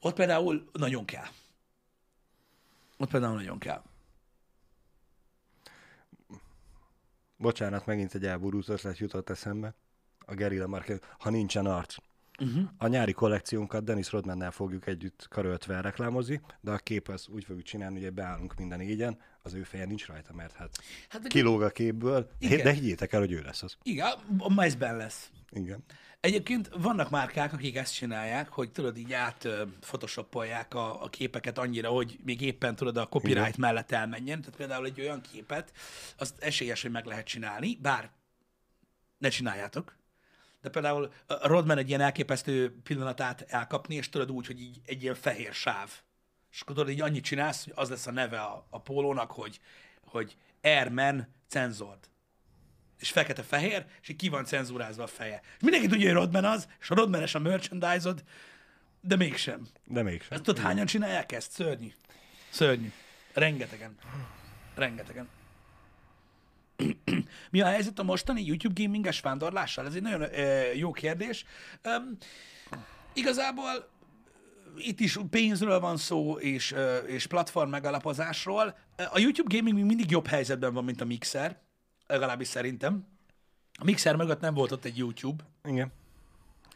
Ott például nagyon kell. Ott például nagyon kell. Bocsánat, megint egy elborult ötlet jutott eszembe. A Gerilla Market, ha nincsen arc. Uh-huh. A nyári kollekciónkat Dennis Rodmannel fogjuk együtt karöltve reklámozni, de a kép az úgy fogjuk csinálni, hogy beállunk minden négyen, az ő feje nincs rajta, mert hát Hát kilóg a képből, Igen. de higgyétek el, hogy ő lesz az. Igen, a mezben lesz. Igen. Egyébként vannak márkák, akik ezt csinálják, hogy tudod, így át photoshopolják a, a képeket annyira, hogy még éppen tudod a copyright Igen. mellett elmenjen. Tehát például egy olyan képet, azt esélyes, hogy meg lehet csinálni, bár ne csináljátok. De például a Rodman egy ilyen elképesztő pillanatát elkapni, és tudod úgy, hogy így egy ilyen fehér sáv. És akkor tudod, így annyit csinálsz, hogy az lesz a neve a, a pólónak, hogy, hogy Airman Censored és fekete-fehér, és így ki van cenzúrázva a feje. És mindenki tudja, hogy Rodman az, és a Rodmanes a merchandise de mégsem. De mégsem. Ezt tudod, hányan csinálják ezt? Szörnyű. Szörnyű. Rengetegen. Rengetegen. Mi a helyzet a mostani YouTube gaminges vándorlással? Ez egy nagyon ö, jó kérdés. Um, igazából itt is pénzről van szó, és, ö, és platform megalapozásról. A YouTube gaming még mindig jobb helyzetben van, mint a Mixer, legalábbis szerintem. A Mixer mögött nem volt ott egy YouTube, Igen.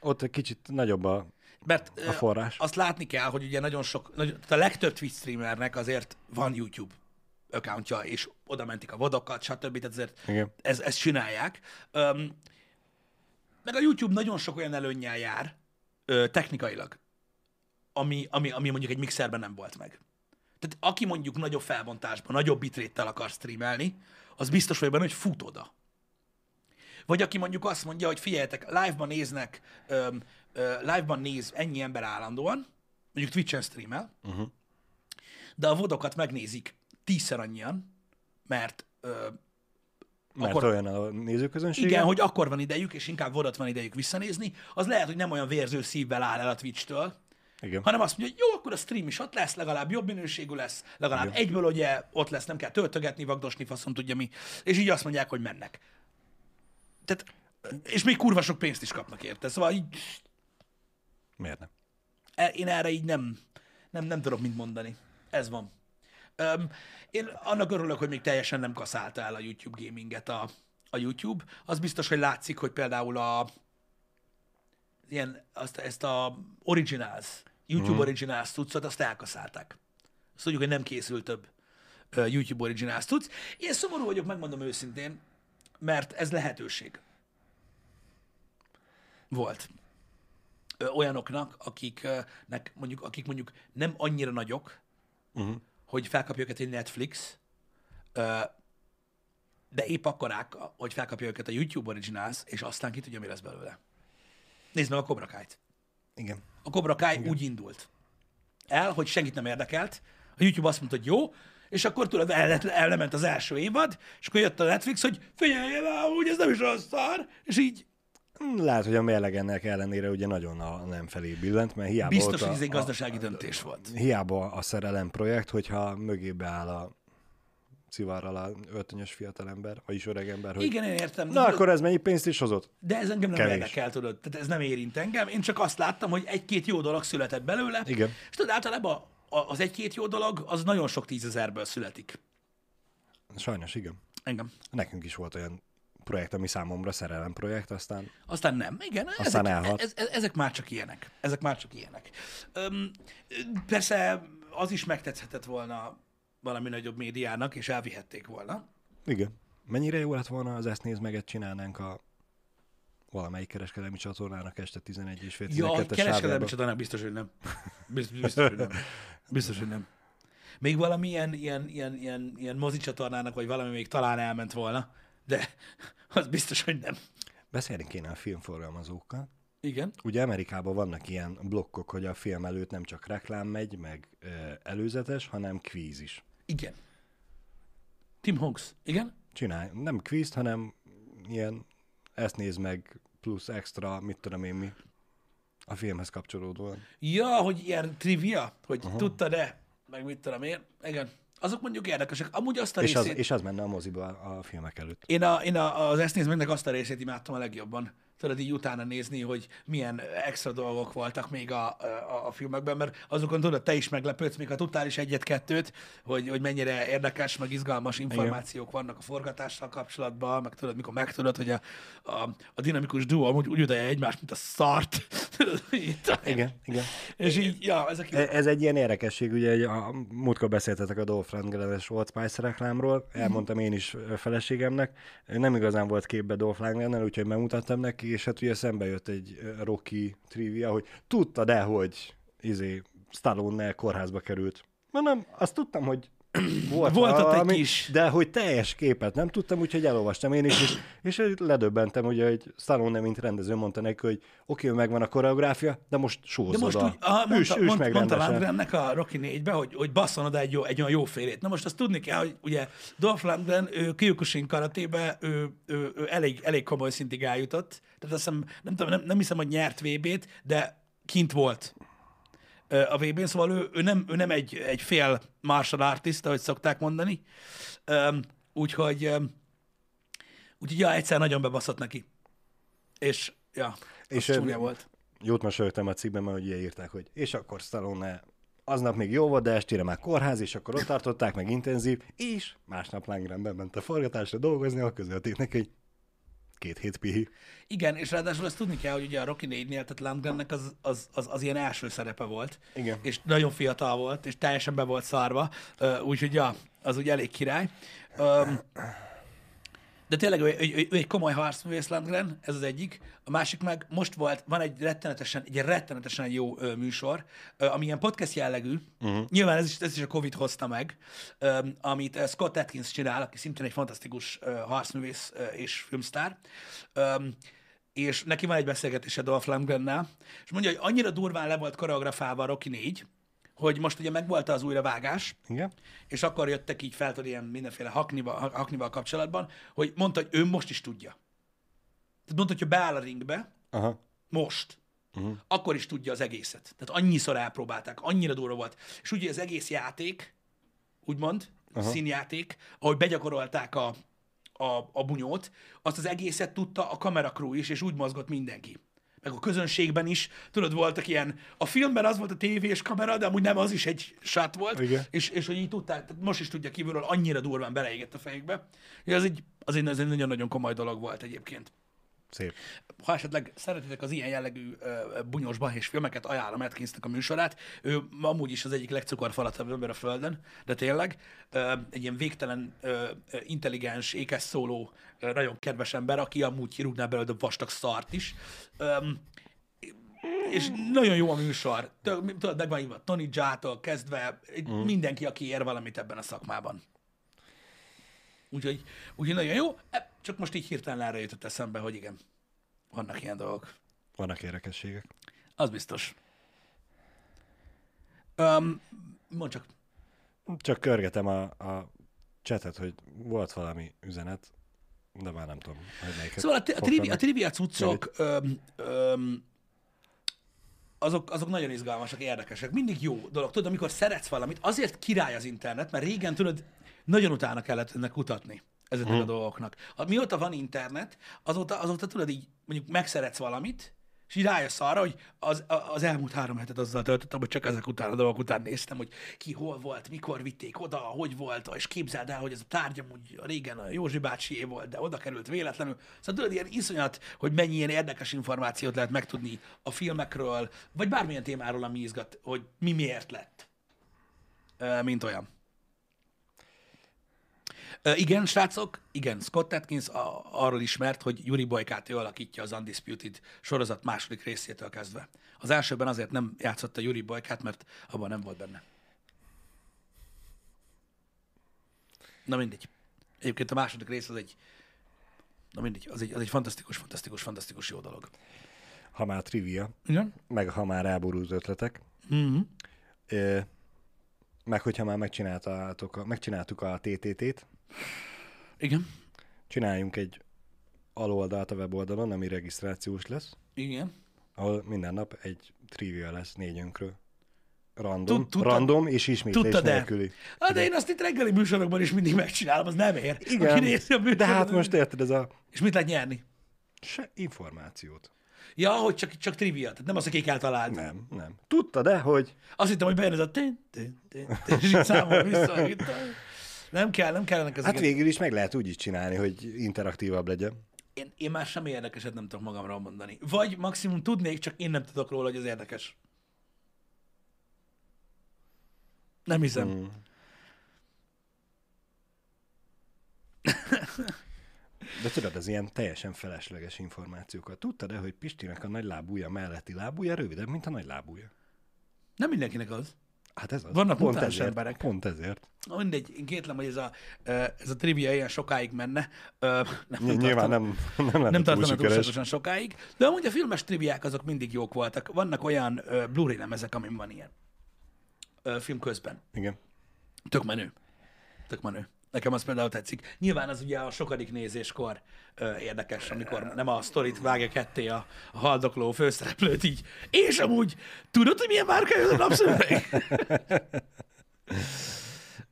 Ott egy kicsit nagyobb a... mert A forrás. azt látni kell, hogy ugye nagyon sok, nagyon, a legtöbb Twitch streamernek azért van YouTube accountja, és oda mentik a vodokat, stb. Tehát azért Igen. ez, ezt csinálják. Um, meg a YouTube nagyon sok olyan előnnyel jár, ö, technikailag, ami, ami, ami mondjuk egy mixerben nem volt meg. Tehát aki mondjuk nagyobb felbontásban, nagyobb bitréttel akar streamelni, az biztos vagy benne, hogy fut oda. Vagy aki mondjuk azt mondja, hogy figyeljetek, live-ban néznek, öm, ö, live-ban néz ennyi ember állandóan, mondjuk Twitch-en streamel, uh-huh. de a vodokat megnézik tízszer annyian, mert ö, Mert Akkor- olyan a nézőközönség. igen, hogy akkor van idejük, és inkább vodat van idejük visszanézni, az lehet, hogy nem olyan vérző szívvel áll el a Twitch-től, Igen. hanem azt mondja, hogy jó, akkor a stream is ott lesz, legalább jobb minőségű lesz, legalább Igen. egyből ugye ott lesz, nem kell töltögetni, vagdosni, faszom tudja mi, és így azt mondják, hogy mennek. Tehát, és még kurva sok pénzt is kapnak érte, szóval így, Miért nem? e- én erre így nem, nem, nem tudok mit mondani. Ez van. Öm, én annak örülök, hogy még teljesen nem kaszálta el a YouTube gaminget a, a YouTube. Az biztos, hogy látszik, hogy például a ilyen, azt, ezt a Originals, YouTube mm. Originals cuccot, azt elkaszálták. Azt tudjuk, hogy nem készül több YouTube Originals cucc. Én szomorú vagyok, megmondom őszintén, mert ez lehetőség. Volt olyanoknak, akiknek mondjuk, akik mondjuk nem annyira nagyok, uh-huh. Hogy felkapja őket egy Netflix, de épp akkorák, hogy felkapja őket a YouTube Originals, és aztán ki tudja, mi lesz belőle. Nézd meg a Cobra Kai-t. Igen. A Cobra Kai úgy indult el, hogy senkit nem érdekelt. A YouTube azt mondta, hogy jó, és akkor tudod, el, elment az első évad, és akkor jött a Netflix, hogy figyelj el, úgy ez nem is rossz szar, és így Lehet, hogy a mérleg ennek ellenére ugye nagyon a nem felé billent, mert hiába biztos, volt hogy a, ez egy a, gazdasági döntés volt. hiába a szerelem projekt, hogyha mögébe áll a szivarral a öltönyös fiatalember, vagyis öregember, hogy Igen, én értem. na akkor ez mennyi pénzt is hozott? De ez engem nem Kevés. érdekel, tudod. Tehát ez nem érint engem. Én csak azt láttam, hogy egy-két jó dolog született belőle. Igen. És tudod, általában a- az egy-két jó dolog, az nagyon sok tízezerből születik. Sajnos igen. Engem. Nekünk is volt olyan projekt, ami számomra szerelem projekt, aztán Aztán nem. Igen, Aztán ezek, elhalt. ez, ez, ezek már csak ilyenek. Ezek már csak ilyenek. Öm, persze az is megtetszhetett volna valami nagyobb médiának, és elvihették volna. igen. Mennyire jó lett volna, az ezt nézd meg, csinálnánk a valamelyik kereskedelmi csatornának este 11 és fél Ja, 12-es kereskedelmi csatornák biztos, hogy nem. Biztos, biztos, hogy nem. Biztos, hogy nem. Még valami ilyen, ilyen, ilyen, ilyen, ilyen mozicsatornának, vagy valami még talán elment volna, de az biztos, hogy nem. Beszélni kéne a filmforgalmazókkal. Igen. Ugye Amerikában vannak ilyen blokkok, hogy a film előtt nem csak reklám megy, meg ö, előzetes, hanem kvíz is. Igen. Tim Hanks. Igen? Csinálj, nem kvízt, hanem ilyen ezt nézd meg, plusz extra, mit tudom én mi, a filmhez kapcsolódóan. Ja, hogy ilyen trivia, hogy uh-huh. tudtad-e, meg mit tudom én. Igen. Azok mondjuk érdekesek. Amúgy azt a És az, részét... és az menne a moziba a, filmek előtt. Én, a, én a, az ezt nézd megnek azt a részét imádtam a legjobban. Tudod így utána nézni, hogy milyen extra dolgok voltak még a, a, a filmekben, mert azokon tudod, te is meglepődsz, még ha tudtál is egyet-kettőt, hogy, hogy mennyire érdekes, meg izgalmas információk Igen. vannak a forgatással kapcsolatban, meg tudod, mikor megtudod, hogy a, a, a dinamikus duo amúgy úgy udalja egymást, mint a szart. Igen, igen. És így, ja, ezek jó. E- Ez egy ilyen érdekesség, ugye egy- a múltkor beszéltetek a Dolph Lundgren-es Old Spice reklámról, elmondtam én is feleségemnek, nem igazán volt képbe Dolph Lundgren, úgyhogy megmutattam neki, és hát ugye szembe jött egy Rocky trivia, hogy tudtad-e, hogy izé, Stallone kórházba került? Mondom, azt tudtam, hogy volt, Volt ott egy kis- De hogy teljes képet nem tudtam, úgyhogy elolvastam én is, és, és ledöbbentem, ugye, hogy Stallone, mint rendező mondta neki, hogy oké, okay, megvan a koreográfia, de most De sózod most a... úgy, aha, mondta, mond, meg mondta rendesen. Landgrennek a Rocky 4-be, hogy, hogy basszon oda egy, jó, egy olyan jó félét. Na most azt tudni kell, hogy ugye Dolph Lundgren, ő Kyokushin karatébe, ő, ő, ő elég, elég komoly szintig eljutott. Tehát azt hiszem, nem, tudom, nem, nem hiszem, hogy nyert VB-t, de kint volt a VB-n, szóval ő, ő, nem, ő nem egy, egy fél martial artist, ahogy szokták mondani. Úgyhogy, úgyhogy ja, egyszer nagyon bebaszott neki. És, ja, és csúnya volt. Jót mosolyogtam a cikkben, mert ugye írták, hogy és akkor Stallone aznap még jó volt, de estére már kórház, és akkor ott tartották, meg intenzív, és másnap Langren bement a forgatásra dolgozni, akkor közölték neki, hogy két hét pihi. Igen, és ráadásul ezt tudni kell, hogy ugye a Rocky 4-nél, tehát Landgrennek az, az, az, az ilyen első szerepe volt. Igen. És nagyon fiatal volt, és teljesen be volt szarva, úgyhogy ja, az úgy elég király. Öm, de tényleg ő, ő, ő, ő egy komoly harcművész Landgren, ez az egyik. A másik meg most volt, van egy rettenetesen, egy rettenetesen jó ö, műsor, ö, ami ilyen podcast jellegű. Uh-huh. Nyilván ez is, ez is a Covid hozta meg, ö, amit ö, Scott Atkins csinál, aki szintén egy fantasztikus ö, harcművész ö, és filmsztár. Ö, és neki van egy beszélgetése Dolph Lundgrennel, és mondja, hogy annyira durván le volt koreografálva a Rocky 4, hogy most ugye megvolt az újravágás, Igen? és akkor jöttek így fel, ilyen mindenféle haknival, haknival kapcsolatban, hogy mondta, hogy ő most is tudja. Tehát mondta, hogy beáll a ringbe, Aha. most, uh-huh. akkor is tudja az egészet. Tehát annyiszor elpróbálták, annyira durva volt. És ugye az egész játék, úgymond, uh-huh. színjáték, ahogy begyakorolták a, a, a bunyót, azt az egészet tudta a kamerakról is, és úgy mozgott mindenki. Meg a közönségben is, tudod, voltak ilyen, a filmben az volt a tévés kamera, de amúgy nem, az is egy shot volt, Igen. és, és hogy így tudták, tehát most is tudja kívülről, annyira durván beleégett a fejükbe. Az egy, az egy, az egy nagyon-nagyon komoly dolog volt egyébként. Szép. Ha esetleg szeretitek az ilyen jellegű ö, bunyós balhés filmeket, ajánlom Atkinsnek a műsorát. Ő amúgy is az egyik legcukorfalatabb ember a Földön, de tényleg ö, egy ilyen végtelen, ö, intelligens, ékes szóló, ö, nagyon kedves ember, aki amúgy kirúgná belőle a vastag szart is. Ö, és nagyon jó a műsor. Tudod, meg van Tony Jától kezdve, mm. mindenki, aki ér valamit ebben a szakmában. Úgyhogy, úgyhogy nagyon jó. Csak most így hirtelen erre jutott eszembe, hogy igen, vannak ilyen dolgok. Vannak érdekességek. Az biztos. Um, mondd csak. Csak körgetem a, a chatet, hogy volt valami üzenet, de már nem tudom, hogy melyiket Szóval a, tri- a, trivia, a trivia cuccok öm, öm, azok, azok nagyon izgalmasak, érdekesek. Mindig jó dolog. Tudod, amikor szeretsz valamit, azért király az internet, mert régen tudod, nagyon utána kellett ennek kutatni ezeknek Mhm. a dolgoknak. Ha- Mióta van internet, azóta, azóta tudod így, mondjuk megszeretsz valamit, És így rájössz arra, hogy az, az elmúlt három hetet azzal töltöttem, hogy csak ezek után a dolgok után néztem, hogy ki hol volt, mikor vitték oda, hogy volt, és képzeld el, hogy ez a tárgy amúgy régen a Józsi bácsié volt, de oda került véletlenül. Szóval tudod, ilyen iszonyat, hogy mennyi ilyen érdekes információt lehet megtudni a filmekről, vagy bármilyen témáról, ami izgat, hogy mi miért lett, mint olyan. Igen, srácok, igen, Scott Atkins a, arról ismert, hogy Yuri Boykát ő alakítja az Undisputed sorozat második részétől kezdve. Az elsőben azért nem játszotta Yuri Boykát, mert abban nem volt benne. Na mindegy. Egyébként a második rész az egy, na mindegy, az egy, az egy fantasztikus, fantasztikus, fantasztikus jó dolog. Ha már trivia, Igen? meg ha már elborult ötletek, Mm-hmm. ö, meg hogyha már megcsináltátok, megcsináltuk a TTT-t, Igen. csináljunk egy aloldalt a weboldalon, ami regisztrációs lesz, Igen. ahol minden nap egy trivia lesz négyünkről. Random, Tud- tudtad- random és ismétlés tudtad de. nélküli. Hát de én azt itt reggeli műsorokban is mindig megcsinálom, az nem ér. Aki Igen, nézi a de hát most érted, ez a És mit lehet nyerni? se információt. Ja, hogy csak, csak trivia, tehát nem az, aki kell találni. Nem, nem. Tudta, de hogy Azt hittem, hogy bejön ez a tin, tin, tin, tin, és így számol vissza. Nem kell, nem kellenek ezek. hát végül is meg lehet úgy is csinálni, hogy interaktívabb legyen. én, én már semmi érdekeset nem tudok magamról mondani. Vagy maximum tudnék, csak én nem tudok róla, hogy az érdekes. Nem hiszem. Mm. De tudod, az ilyen teljesen felesleges információkat. Tudtad-e, hogy Pistinek a nagy lábúja melletti lábúja rövidebb, mint a nagy lábúja? Nem mindenkinek az. Hát ez az. Vannak pont ezért, emberek. Pont ezért. Na, Mindegy, én kétlem, hogy ez a, ez a trivia ilyen sokáig menne. Nem, Ny- Nyilván tartom- nem, nem nem túl tartana sikeres. túlságosan sokáig, de amúgy a filmes triviák azok mindig jók voltak. Vannak olyan Blu-ray lemezek, amin van ilyen film közben. Igen. Tök menő. Tök menő. Nekem az például tetszik. Nyilván az ugye a sokadik nézéskor ö, érdekes, amikor nem a sztorit vágja ketté a, a haldokló főszereplőt így. És amúgy, tudod, hogy milyen márka ez a napszöveg?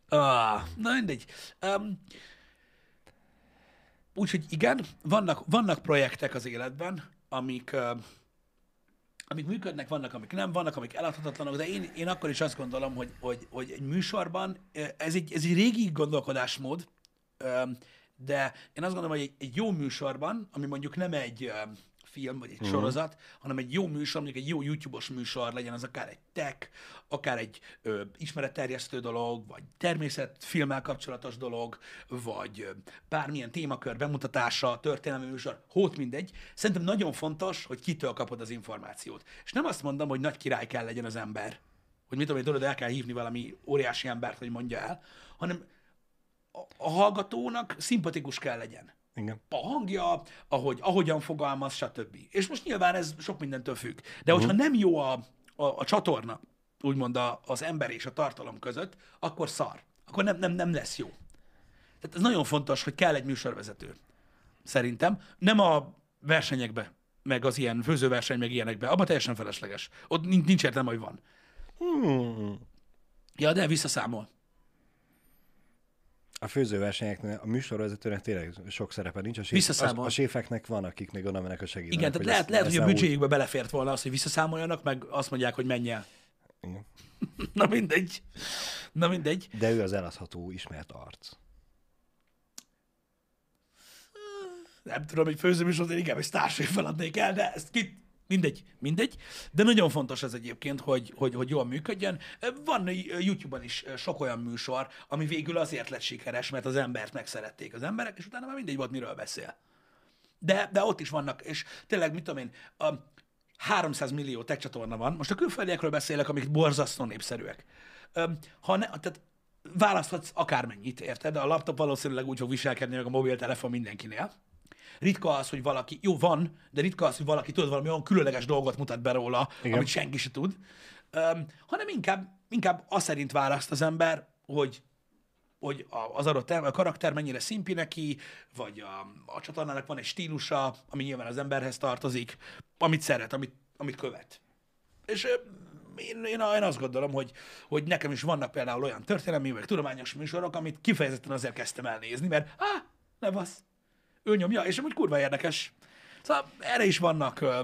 ah, na mindegy. Um, Úgyhogy igen, vannak, vannak projektek az életben, amik, ö, amik működnek, vannak, amik nem, vannak, amik eladhatatlanok, de én, én akkor is azt gondolom, hogy, hogy, hogy egy műsorban, ez egy, ez egy régi gondolkodásmód, de én azt gondolom, hogy egy, egy jó műsorban, ami mondjuk nem egy film vagy egy uh-huh. sorozat, hanem egy jó műsor, mondjuk egy jó YouTube-os műsor legyen, az akár egy tech, akár egy ö, ismeretterjesztő dolog, vagy természetfilmmel kapcsolatos dolog, vagy ö, bármilyen témakör bemutatása, történelmi műsor, hót mindegy. Szerintem nagyon fontos, hogy kitől kapod az információt. És nem azt mondom, hogy nagy király kell legyen az ember, hogy mit tudom én, tudod, el kell hívni valami óriási embert, hogy mondja el, hanem a, a hallgatónak szimpatikus kell legyen Igen. a hangja, ahogy, ahogyan fogalmaz, stb. És most nyilván ez sok mindentől függ. De hogyha nem jó a, a, a csatorna, úgymond a, az ember és a tartalom között, akkor szar. Akkor nem, nem, nem lesz jó. Tehát ez nagyon fontos, hogy kell egy műsorvezető. Szerintem. Nem a versenyekbe, meg az ilyen főzőverseny, meg ilyenekbe. Abban teljesen felesleges. Ott nincs, nincs értelme, hogy van. Hmm. Ja, de visszaszámol. A főzőversenyeknél a műsorvezetőnek tényleg sok szerepe nincs. A, séf, a, a séfeknek van, akik még oda mennek a segítőnek. Igen, tehát lehet, lehet, hogy a büdzséjükbe belefért volna az, hogy visszaszámoljanak, meg azt mondják, hogy menj el. Igen. Na mindegy. Na mindegy. De ő az eladható ismert arc. nem tudom, hogy főzőműsort én inkább egy sztársai feladnék el, de ezt ki... Mindegy, mindegy. De nagyon fontos ez egyébként, hogy, hogy, hogy jól működjön. Van YouTube-on is sok olyan műsor, ami végül azért lett sikeres, mert az embert megszerették az emberek, és utána már mindegy volt, miről beszél. De, de ott is vannak, és tényleg, mit tudom én, a 300 millió tech csatorna van. Most a külföldiekről beszélek, amik borzasztó népszerűek. Ha ne, tehát választhatsz akármennyit, érted? De a laptop valószínűleg úgy fog viselkedni, meg a mobiltelefon mindenkinél. Ritka az, hogy valaki, jó van, de ritka az, hogy valaki tudod, valami olyan különleges dolgot mutat be róla, Igen. amit senki se tud, Öm, hanem inkább, inkább azt szerint választ az ember, hogy hogy az adott a karakter mennyire szimpi neki, vagy a, a csatornának van egy stílusa, ami nyilván az emberhez tartozik, amit szeret, amit, amit követ. És én, én, én azt gondolom, hogy, hogy nekem is vannak például olyan történelmi, vagy tudományos műsorok, amit kifejezetten azért kezdtem elnézni, mert á, ne basz, ő nyomja, és amúgy kurva érdekes. Szóval erre is vannak ö,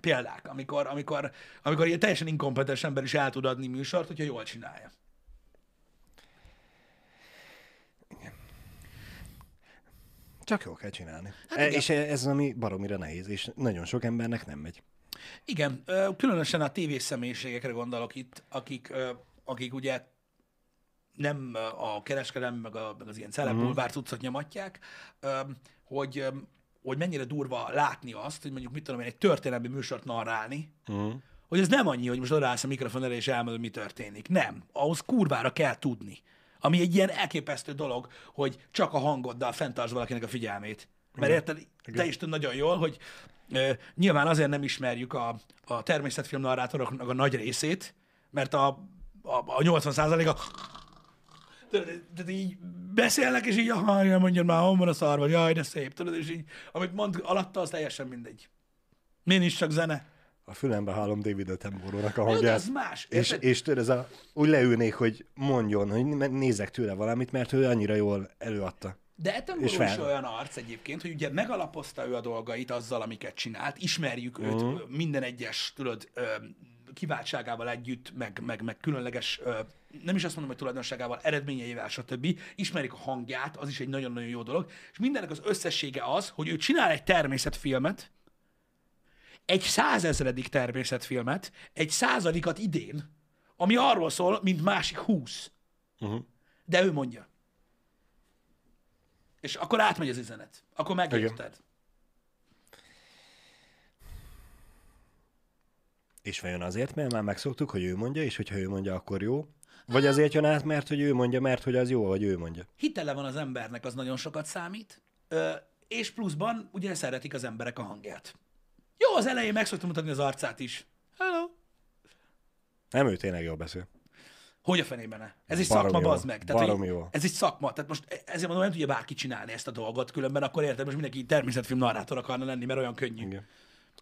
példák, amikor, amikor, amikor ilyen teljesen inkompetens ember is el tud adni műsort, hogyha jól csinálja. Csak jól kell csinálni. Hát e, és ez az, ami baromira nehéz, és nagyon sok embernek nem megy. Igen, különösen a tévés személyiségekre gondolok itt, akik, akik ugye nem a kereskedelmi, meg, a, meg az ilyen celebulvár cuccot nyomatják, hogy, hogy mennyire durva látni azt, hogy mondjuk mit tudom én, egy történelmi műsort narrálni, Uh-huh. hogy ez nem annyi, hogy most odaállsz a mikrofon elé és elmondod, mi történik. Nem. Ahhoz kurvára kell tudni. Ami egy ilyen elképesztő dolog, hogy csak a hangoddal fenntartsd valakinek a figyelmét. Mert érted, te is tudod nagyon jól, hogy ö, nyilván azért nem ismerjük a, a természetfilm narrátoroknak a nagy részét, mert a, a, a 80%-a tudod, tehát így beszélnek, és így, aha, igen, mondjad már, hol van a szar, vagy jaj, de szép, tudod, és így, amit mond alatta, az teljesen mindegy. Miért is csak zene? A fülembe hallom David Attenborough-nak a hangját. az más. És, érted? és tudod, ez a, úgy leülnék, hogy mondjon, hogy nézek tőle valamit, mert ő annyira jól előadta. De Attenborough is olyan arc egyébként, hogy ugye megalapozta ő a dolgait azzal, amiket csinált, ismerjük őt ö, minden egyes, tudod, kiváltságával együtt, meg, meg, meg különleges, nem is azt mondom, hogy tulajdonságával, eredményeivel, stb. Ismerik a hangját, az is egy nagyon-nagyon jó dolog, és mindennek az összessége az, hogy ő csinál egy természetfilmet, egy százezredik természetfilmet, egy századikat idén, ami arról szól, mint másik húsz. Uh-huh. De ő mondja. És akkor átmegy az üzenet. Akkor megérted. És vajon azért, mert már megszoktuk, hogy ő mondja, és hogyha ő mondja, akkor jó? Vagy azért jön át, mert hogy ő mondja, mert hogy az jó, hogy ő mondja. Hitele van az embernek, az nagyon sokat számít. Ö, és pluszban ugye szeretik az emberek a hangját. Jó, az elején meg szoktam mutatni az arcát is. Hello. Nem, ő tényleg jól beszél. Hogy a fenében ne? Ez egy szakma, bazd meg. Tehát, Baromi hogy jó. Ez egy szakma. Tehát most ezért mondom, nem tudja bárki csinálni ezt a dolgot, különben akkor érted, most mindenki természetfilm narrátor akarna lenni, mert olyan könnyű. Igen.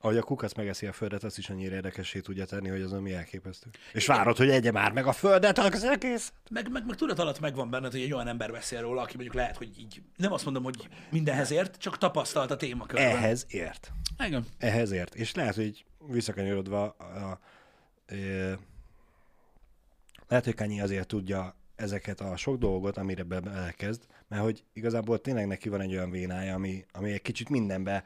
Ahogy a kukac megeszi a földet, azt is annyira érdekessé tudja tenni, hogy az ami elképesztő. És várod, hogy egye már meg a földet, az egész. Meg, meg, meg tudat alatt megvan benned, hogy egy olyan ember beszél róla, aki mondjuk lehet, hogy így, nem azt mondom, hogy mindenhez ért, csak tapasztalt a témakörben. Ehhez ért. Igen. Ehhez ért. És lehet, hogy visszakanyarodva a, a, ö, lehet, hogy Kanye azért tudja ezeket a sok dolgot, amire be- belekezd, mert hogy igazából tényleg neki van egy olyan vénája, ami, ami egy kicsit mindenbe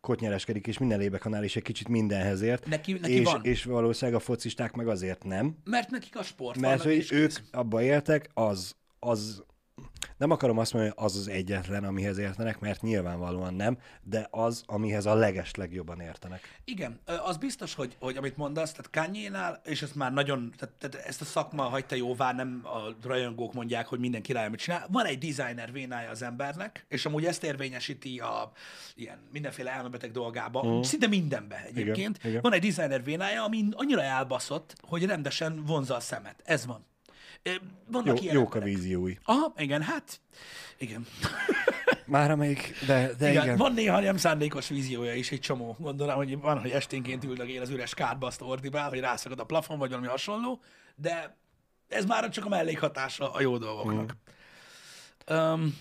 kotnyereskedik, és minden lébekanál is egy kicsit mindenhez ért. Neki- neki és, van. és valószínűleg a focisták meg azért nem, Mert nekik a sport mert hogy ők kész. abba éltek, az, az nem akarom azt mondani, hogy az az egyetlen, amihez értenek, mert nyilvánvalóan nem, de az, amihez a leges legjobban értenek. Igen, az biztos, hogy, hogy amit mondasz, tehát Kanye-nál, és ezt már nagyon, tehát, tehát ezt a szakma hagyta jóvá, nem a rajongók mondják, hogy minden király mit csinál. Van egy designer vénája az embernek, és amúgy ezt érvényesíti a ilyen mindenféle elmebeteg dolgába, mm. szinte mindenbe egyébként. Igen, igen. Van egy designer vénája, ami annyira elbaszott, hogy rendesen vonza a szemet. Ez van. Vannak Jó, jók a víziói. Aha, igen, hát, igen. Már amelyik, de, de Igen, igen. van néha nem szándékos víziója is egy csomó. Gondolom, hogy van, hogy esténként üldögél az üres kádba, azt ordibál, hogy rászakad a plafon, vagy valami hasonló, de ez már csak a mellékhatása a jó dolgoknak. Mm. Um,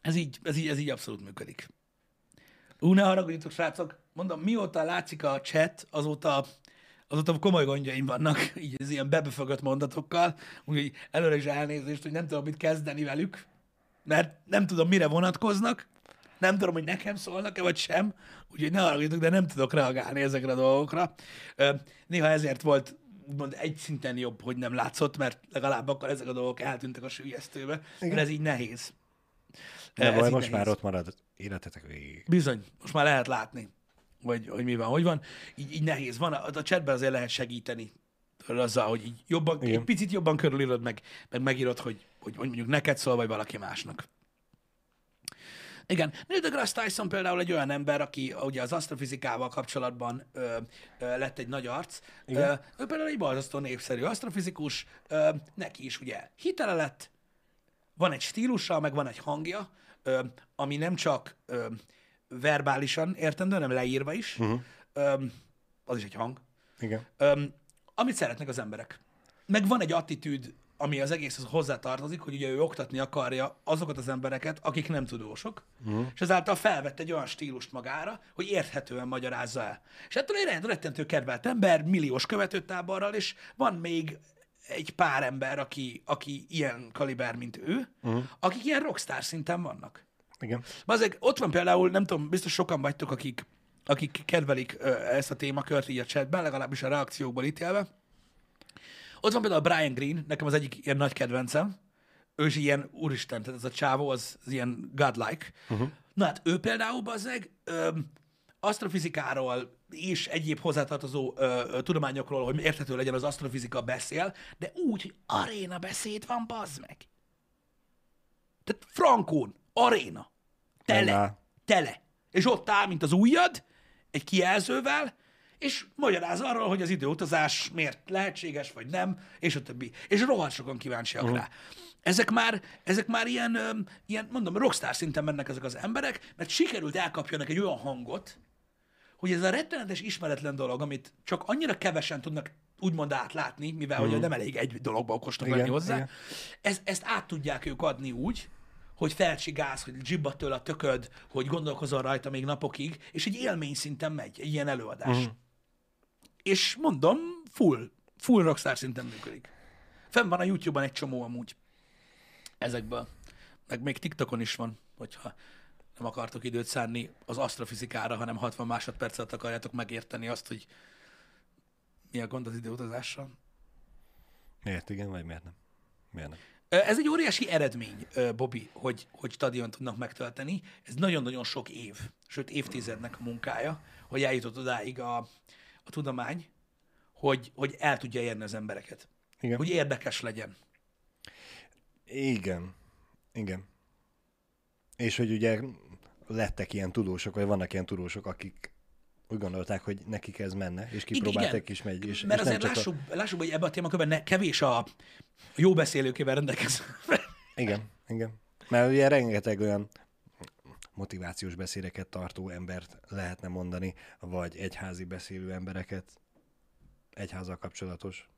ez, így, ez, így, ez így abszolút működik. Ú, ne haragudjatok, srácok, mondom, mióta látszik a chat, azóta, azóta komoly gondjaim vannak, így az ilyen bebefögött mondatokkal, úgyhogy előre is elnézést, hogy nem tudom, mit kezdeni velük, mert nem tudom, mire vonatkoznak, nem tudom, hogy nekem szólnak-e, vagy sem, úgyhogy ne haragudjatok, de nem tudok reagálni ezekre a dolgokra. Néha ezért volt úgymond egy szinten jobb, hogy nem látszott, mert legalább akkor ezek a dolgok eltűntek a sülyeztőbe, mert ez így nehéz. De Ez baj, így most nehéz. már ott marad életetek végig. Bizony, most már lehet látni, hogy, hogy mi van, hogy van. Így, így nehéz. Van, a, a chatben azért lehet segíteni azzal, hogy így jobban, Igen. egy picit jobban körülírod, meg, meg megírod, hogy, hogy, hogy mondjuk neked szól, vagy valaki másnak. Igen, Neil deGrasse Tyson például egy olyan ember, aki ugye az asztrofizikával kapcsolatban ö, ö, lett egy nagy arc. Ö, ő például egy borzasztó népszerű asztrofizikus, ö, neki is ugye hitele lett, van egy stílusa, meg van egy hangja, ö, ami nem csak ö, verbálisan értendő, hanem leírva is. Uh-huh. Ö, az is egy hang. Igen. Ö, amit szeretnek az emberek. Meg van egy attitűd ami az egészhez hozzátartozik, hogy ugye ő oktatni akarja azokat az embereket, akik nem tudósok, uh-huh. és ezáltal felvett egy olyan stílust magára, hogy érthetően magyarázza el. És ettől egy rettentő kedvelt ember, milliós követőtáborral, és van még egy pár ember, aki, aki ilyen kaliber, mint ő, uh-huh. akik ilyen rockstar szinten vannak. Igen. Azért ott van például, nem tudom, biztos sokan vagytok, akik, akik kedvelik ö, ezt a témakört így a chatben, legalábbis a reakciókból ítélve. Ott van például Brian Green, nekem az egyik ilyen nagy kedvencem. Ő is ilyen, úristen, tehát ez a csávó, az, az ilyen godlike. Uh-huh. Na hát ő például, bazzeg, asztrofizikáról és egyéb hozzátartozó ö, ö, tudományokról, hogy érthető legyen az asztrofizika beszél, de úgy, hogy aréna beszéd van, bazd meg. Tehát frankón, aréna. Tele. Aréna. Tele. És ott áll, mint az ujjad, egy kijelzővel, és magyaráz arról, hogy az időutazás miért lehetséges, vagy nem, és a többi. És rohadt sokan kíváncsiak uh-huh. rá. Ezek már, ezek már ilyen, ilyen, mondom, rockstar szinten mennek ezek az emberek, mert sikerült elkapjanak egy olyan hangot, hogy ez a rettenetes ismeretlen dolog, amit csak annyira kevesen tudnak úgymond átlátni, mivel uh-huh. hogy nem elég egy dologba okosnak lenni hozzá, igen. ez, ezt át tudják ők adni úgy, hogy felcsigász, hogy dzsibba tőle a tököd, hogy gondolkozol rajta még napokig, és egy élmény szinten megy, egy ilyen előadás. Mhm. És mondom, full, full rockstar szinten működik. Fenn van a YouTube-ban egy csomó amúgy ezekből. Meg még TikTokon is van, hogyha nem akartok időt szánni az asztrofizikára, hanem 60 másodperc alatt akarjátok megérteni azt, hogy mi a gond az időutazással. Miért igen, vagy miért nem? Miért nem? Ez egy óriási eredmény, Bobby, hogy, hogy stadion tudnak megtölteni. Ez nagyon-nagyon sok év, sőt évtizednek a munkája, hogy eljutott odáig a, a tudomány, hogy, hogy el tudja érni az embereket. Igen. Hogy érdekes legyen. Igen. Igen. És hogy ugye lettek ilyen tudósok, vagy vannak ilyen tudósok, akik úgy gondolták, hogy nekik ez menne, és kipróbálták is megy. És, Mert és azért nem csak lássuk, lássuk, hogy ebben a témakörben ne, kevés a jó beszélőkével rendelkező. A... Igen, igen. Mert ugye rengeteg olyan motivációs beszédeket tartó embert lehetne mondani, vagy egyházi beszélő embereket, egyházzal kapcsolatos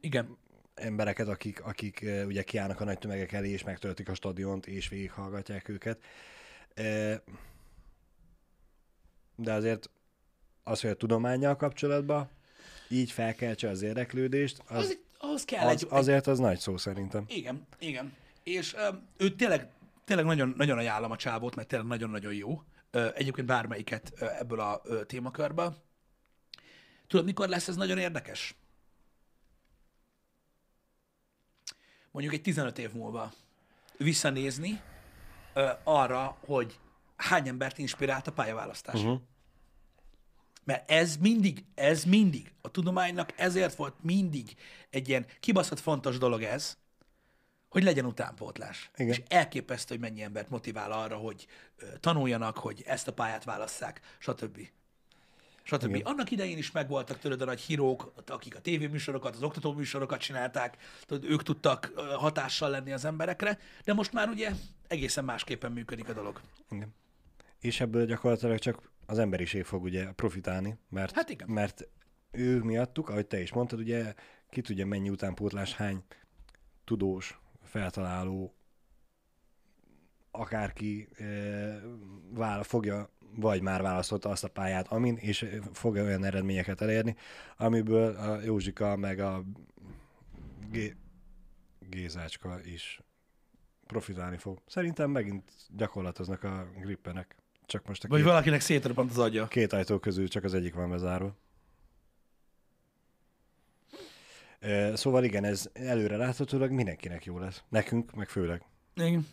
Igen. embereket, akik, akik ugye kiállnak a nagy tömegek elé, és megtöltik a stadiont, és végighallgatják őket. De azért az, hogy a tudományjal kapcsolatban így felkeltse az érdeklődést, Az, az, ahhoz kell az, egy, azért az nagy szó szerintem. Igen, igen. És ö, ő tényleg, tényleg nagyon, nagyon ajánlom a csávót, mert tényleg nagyon-nagyon jó. Ö, egyébként bármelyiket ö, ebből a ö, témakörből. Tudod, mikor lesz ez nagyon érdekes? Mondjuk egy 15 év múlva visszanézni ö, arra, hogy hány embert inspirált a pályaválasztás. Uh-huh. Mert ez mindig, ez mindig, a tudománynak ezért volt mindig egy ilyen kibaszott fontos dolog ez, hogy legyen utánpótlás. Igen. És elképesztő, hogy mennyi embert motivál arra, hogy tanuljanak, hogy ezt a pályát válasszák, stb. stb. Igen. Annak idején is megvoltak tőled a nagy hírók, akik a tévéműsorokat, az oktatóműsorokat csinálták, tudod, ők tudtak hatással lenni az emberekre, de most már ugye egészen másképpen működik a dolog. Igen. És ebből gyakorlatilag csak az emberiség fog ugye profitálni, mert, Hát igen. mert ő miattuk, ahogy te is mondtad, ugye ki tudja mennyi utánpótlás, hány tudós, feltaláló, akárki e, vála, fogja, vagy már választotta azt a pályát, amin, és fogja olyan eredményeket elérni, amiből a Józsika meg a Gé- Gézácska is profitálni fog. Szerintem megint gyakorlatoznak a grippenek. Csak most a Vagy két, valakinek szétrobbant az agya. két ajtó közül csak az egyik van bezárva. Szóval igen, ez előre láthatólag mindenkinek jó lesz. Nekünk, meg főleg. Igen.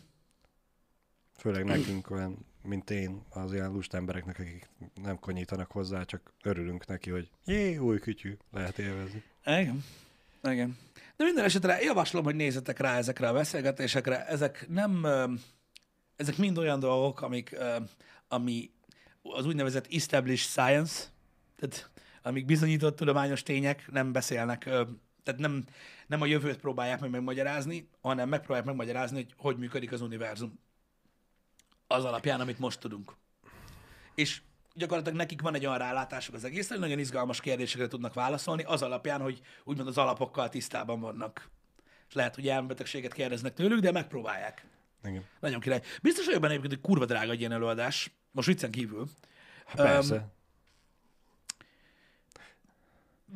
Főleg nekünk olyan, mint én, az ilyen lust embereknek, akik nem konyítanak hozzá, csak örülünk neki, hogy jé, új kütyű, lehet élvezni. Igen. Igen. De minden esetre javaslom, hogy nézzetek rá ezekre a beszélgetésekre. Ezek nem, ezek mind olyan dolgok, amik, ami az úgynevezett established science, tehát amik bizonyított tudományos tények, nem beszélnek, tehát nem, nem a jövőt próbálják meg megmagyarázni, hanem megpróbálják megmagyarázni, hogy hogy működik az univerzum. Az alapján, amit most tudunk. És gyakorlatilag nekik van egy olyan rálátásuk az egészre, hogy nagyon izgalmas kérdésekre tudnak válaszolni, az alapján, hogy úgymond az alapokkal tisztában vannak. és lehet, hogy elmebetegséget kérdeznek tőlük, de megpróbálják. Igen. Nagyon király. Biztos vagyok benne egyébként, hogy kurva drága egy ilyen előadás. Most viccen kívül. Hát persze.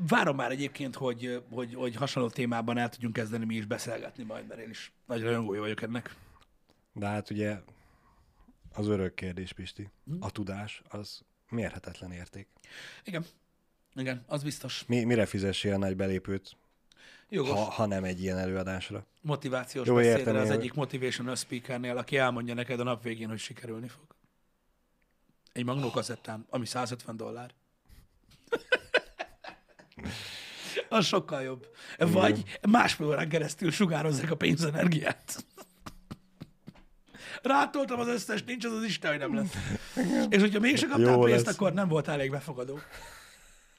Várom már egyébként, hogy, hogy, hogy hasonló témában el tudjunk kezdeni mi is beszélgetni majd, mert én is nagy rajongója vagyok ennek. De hát ugye az örök kérdés, Pisti. Hm? A tudás az mérhetetlen érték. Igen. Igen, az biztos. Mi, mire fizessél a nagy belépőt, Jogos. ha, ha nem egy ilyen előadásra? Motivációs Jó, beszédre értem az én, egyik motivational speakernél, aki elmondja neked a nap végén, hogy sikerülni fog. Egy magnó kazettán, ami 150 dollár. az sokkal jobb. Vagy másfél órán keresztül sugározzák a pénzenergiát. Rátoltam az összes, nincs az az Isten, hogy nem lesz. És hogyha mégsem kaptál Jó pénzt, lesz. akkor nem voltál elég befogadó.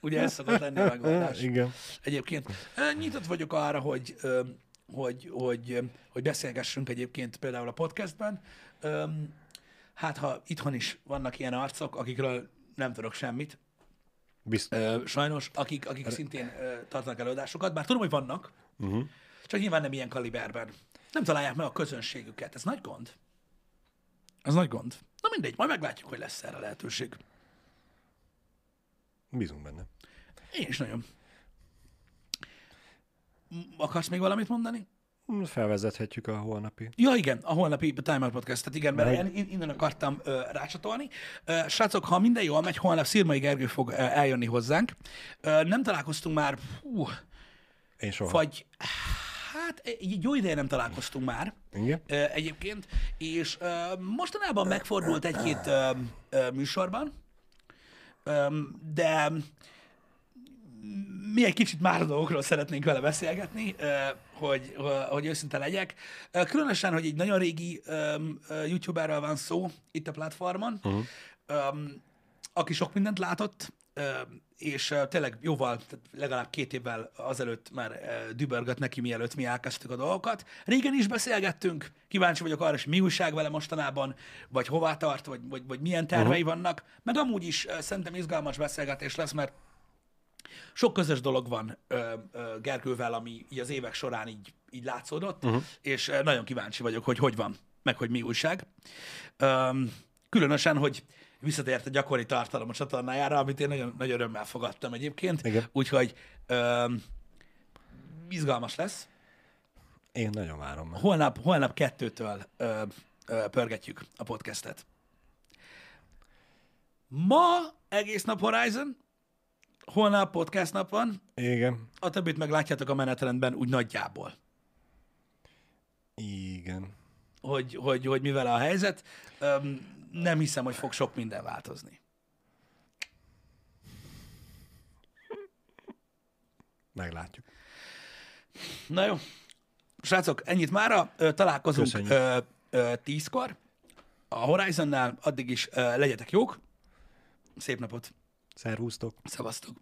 Ugye ez szokott lenni a megoldás. Igen. Egyébként nyitott vagyok arra, hogy, hogy, hogy, hogy beszélgessünk egyébként például a podcastben. Hát, ha itthon is vannak ilyen arcok, akikről nem tudok semmit, Bizt... ö, sajnos, akik, akik szintén ö, tartanak előadásokat, bár tudom, hogy vannak, Uh-huh. csak nyilván nem ilyen kaliberben. Nem találják meg a közönségüket. Ez nagy gond. Ez nagy gond. Na mindegy, majd meglátjuk, hogy lesz erre lehetőség. Bízunk benne. Én is nagyon. Akarsz még valamit mondani? Felvezethetjük a holnapi. Ja, igen, a holnapi Time Out Podcastet, igen, mert Meg- én innen akartam ö, rácsatolni. Ö, srácok, ha minden jól megy, holnap Szirmai Gergő fog ö, eljönni hozzánk. Ö, nem találkoztunk már, hú, Én soha. vagy hát egy jó ideje nem találkoztunk már Igen? egyébként, és mostanában megfordult egy-két műsorban, de mi egy kicsit már a dolgokról szeretnénk vele beszélgetni, hogy, hogy őszinte legyek. Különösen, hogy egy nagyon régi youtuberről van szó itt a platformon, uh-huh. aki sok mindent látott, és ö, tényleg jóval, legalább két évvel azelőtt már ö, dübörgött neki, mielőtt mi elkezdtük a dolgokat. Régen is beszélgettünk, kíváncsi vagyok arra, hogy mi újság vele mostanában, vagy hová tart, vagy, vagy, vagy milyen tervei uh-huh. vannak, meg amúgy is ö, szerintem izgalmas beszélgetés lesz, mert sok közös dolog van ö, ö, Gergővel, ami így az évek során így, így látszódott, uh-huh. és ö, nagyon kíváncsi vagyok, hogy hogy van, meg hogy mi újság. Öm, különösen, hogy visszatért a gyakori tartalom a csatornájára, amit én nagyon, nagyon örömmel fogadtam egyébként. Igen. Úgyhogy öm, izgalmas lesz. Én nagyon várom. Holnap, holnap kettőtől ö, ö, pörgetjük a podcastet. Ma egész nap Horizon, holnap podcast nap van, Igen. a többit meg látjátok a menetrendben úgy nagyjából, Igen. hogy, hogy, hogy mivel a helyzet. Öm, nem hiszem, hogy fog sok minden változni. Meglátjuk. Na jó. Srácok, ennyit mára. Találkozunk Köszönjük. tízkor a Horizonnál. Addig is legyetek jók. Szép napot. Szervusztok. Szevasztok.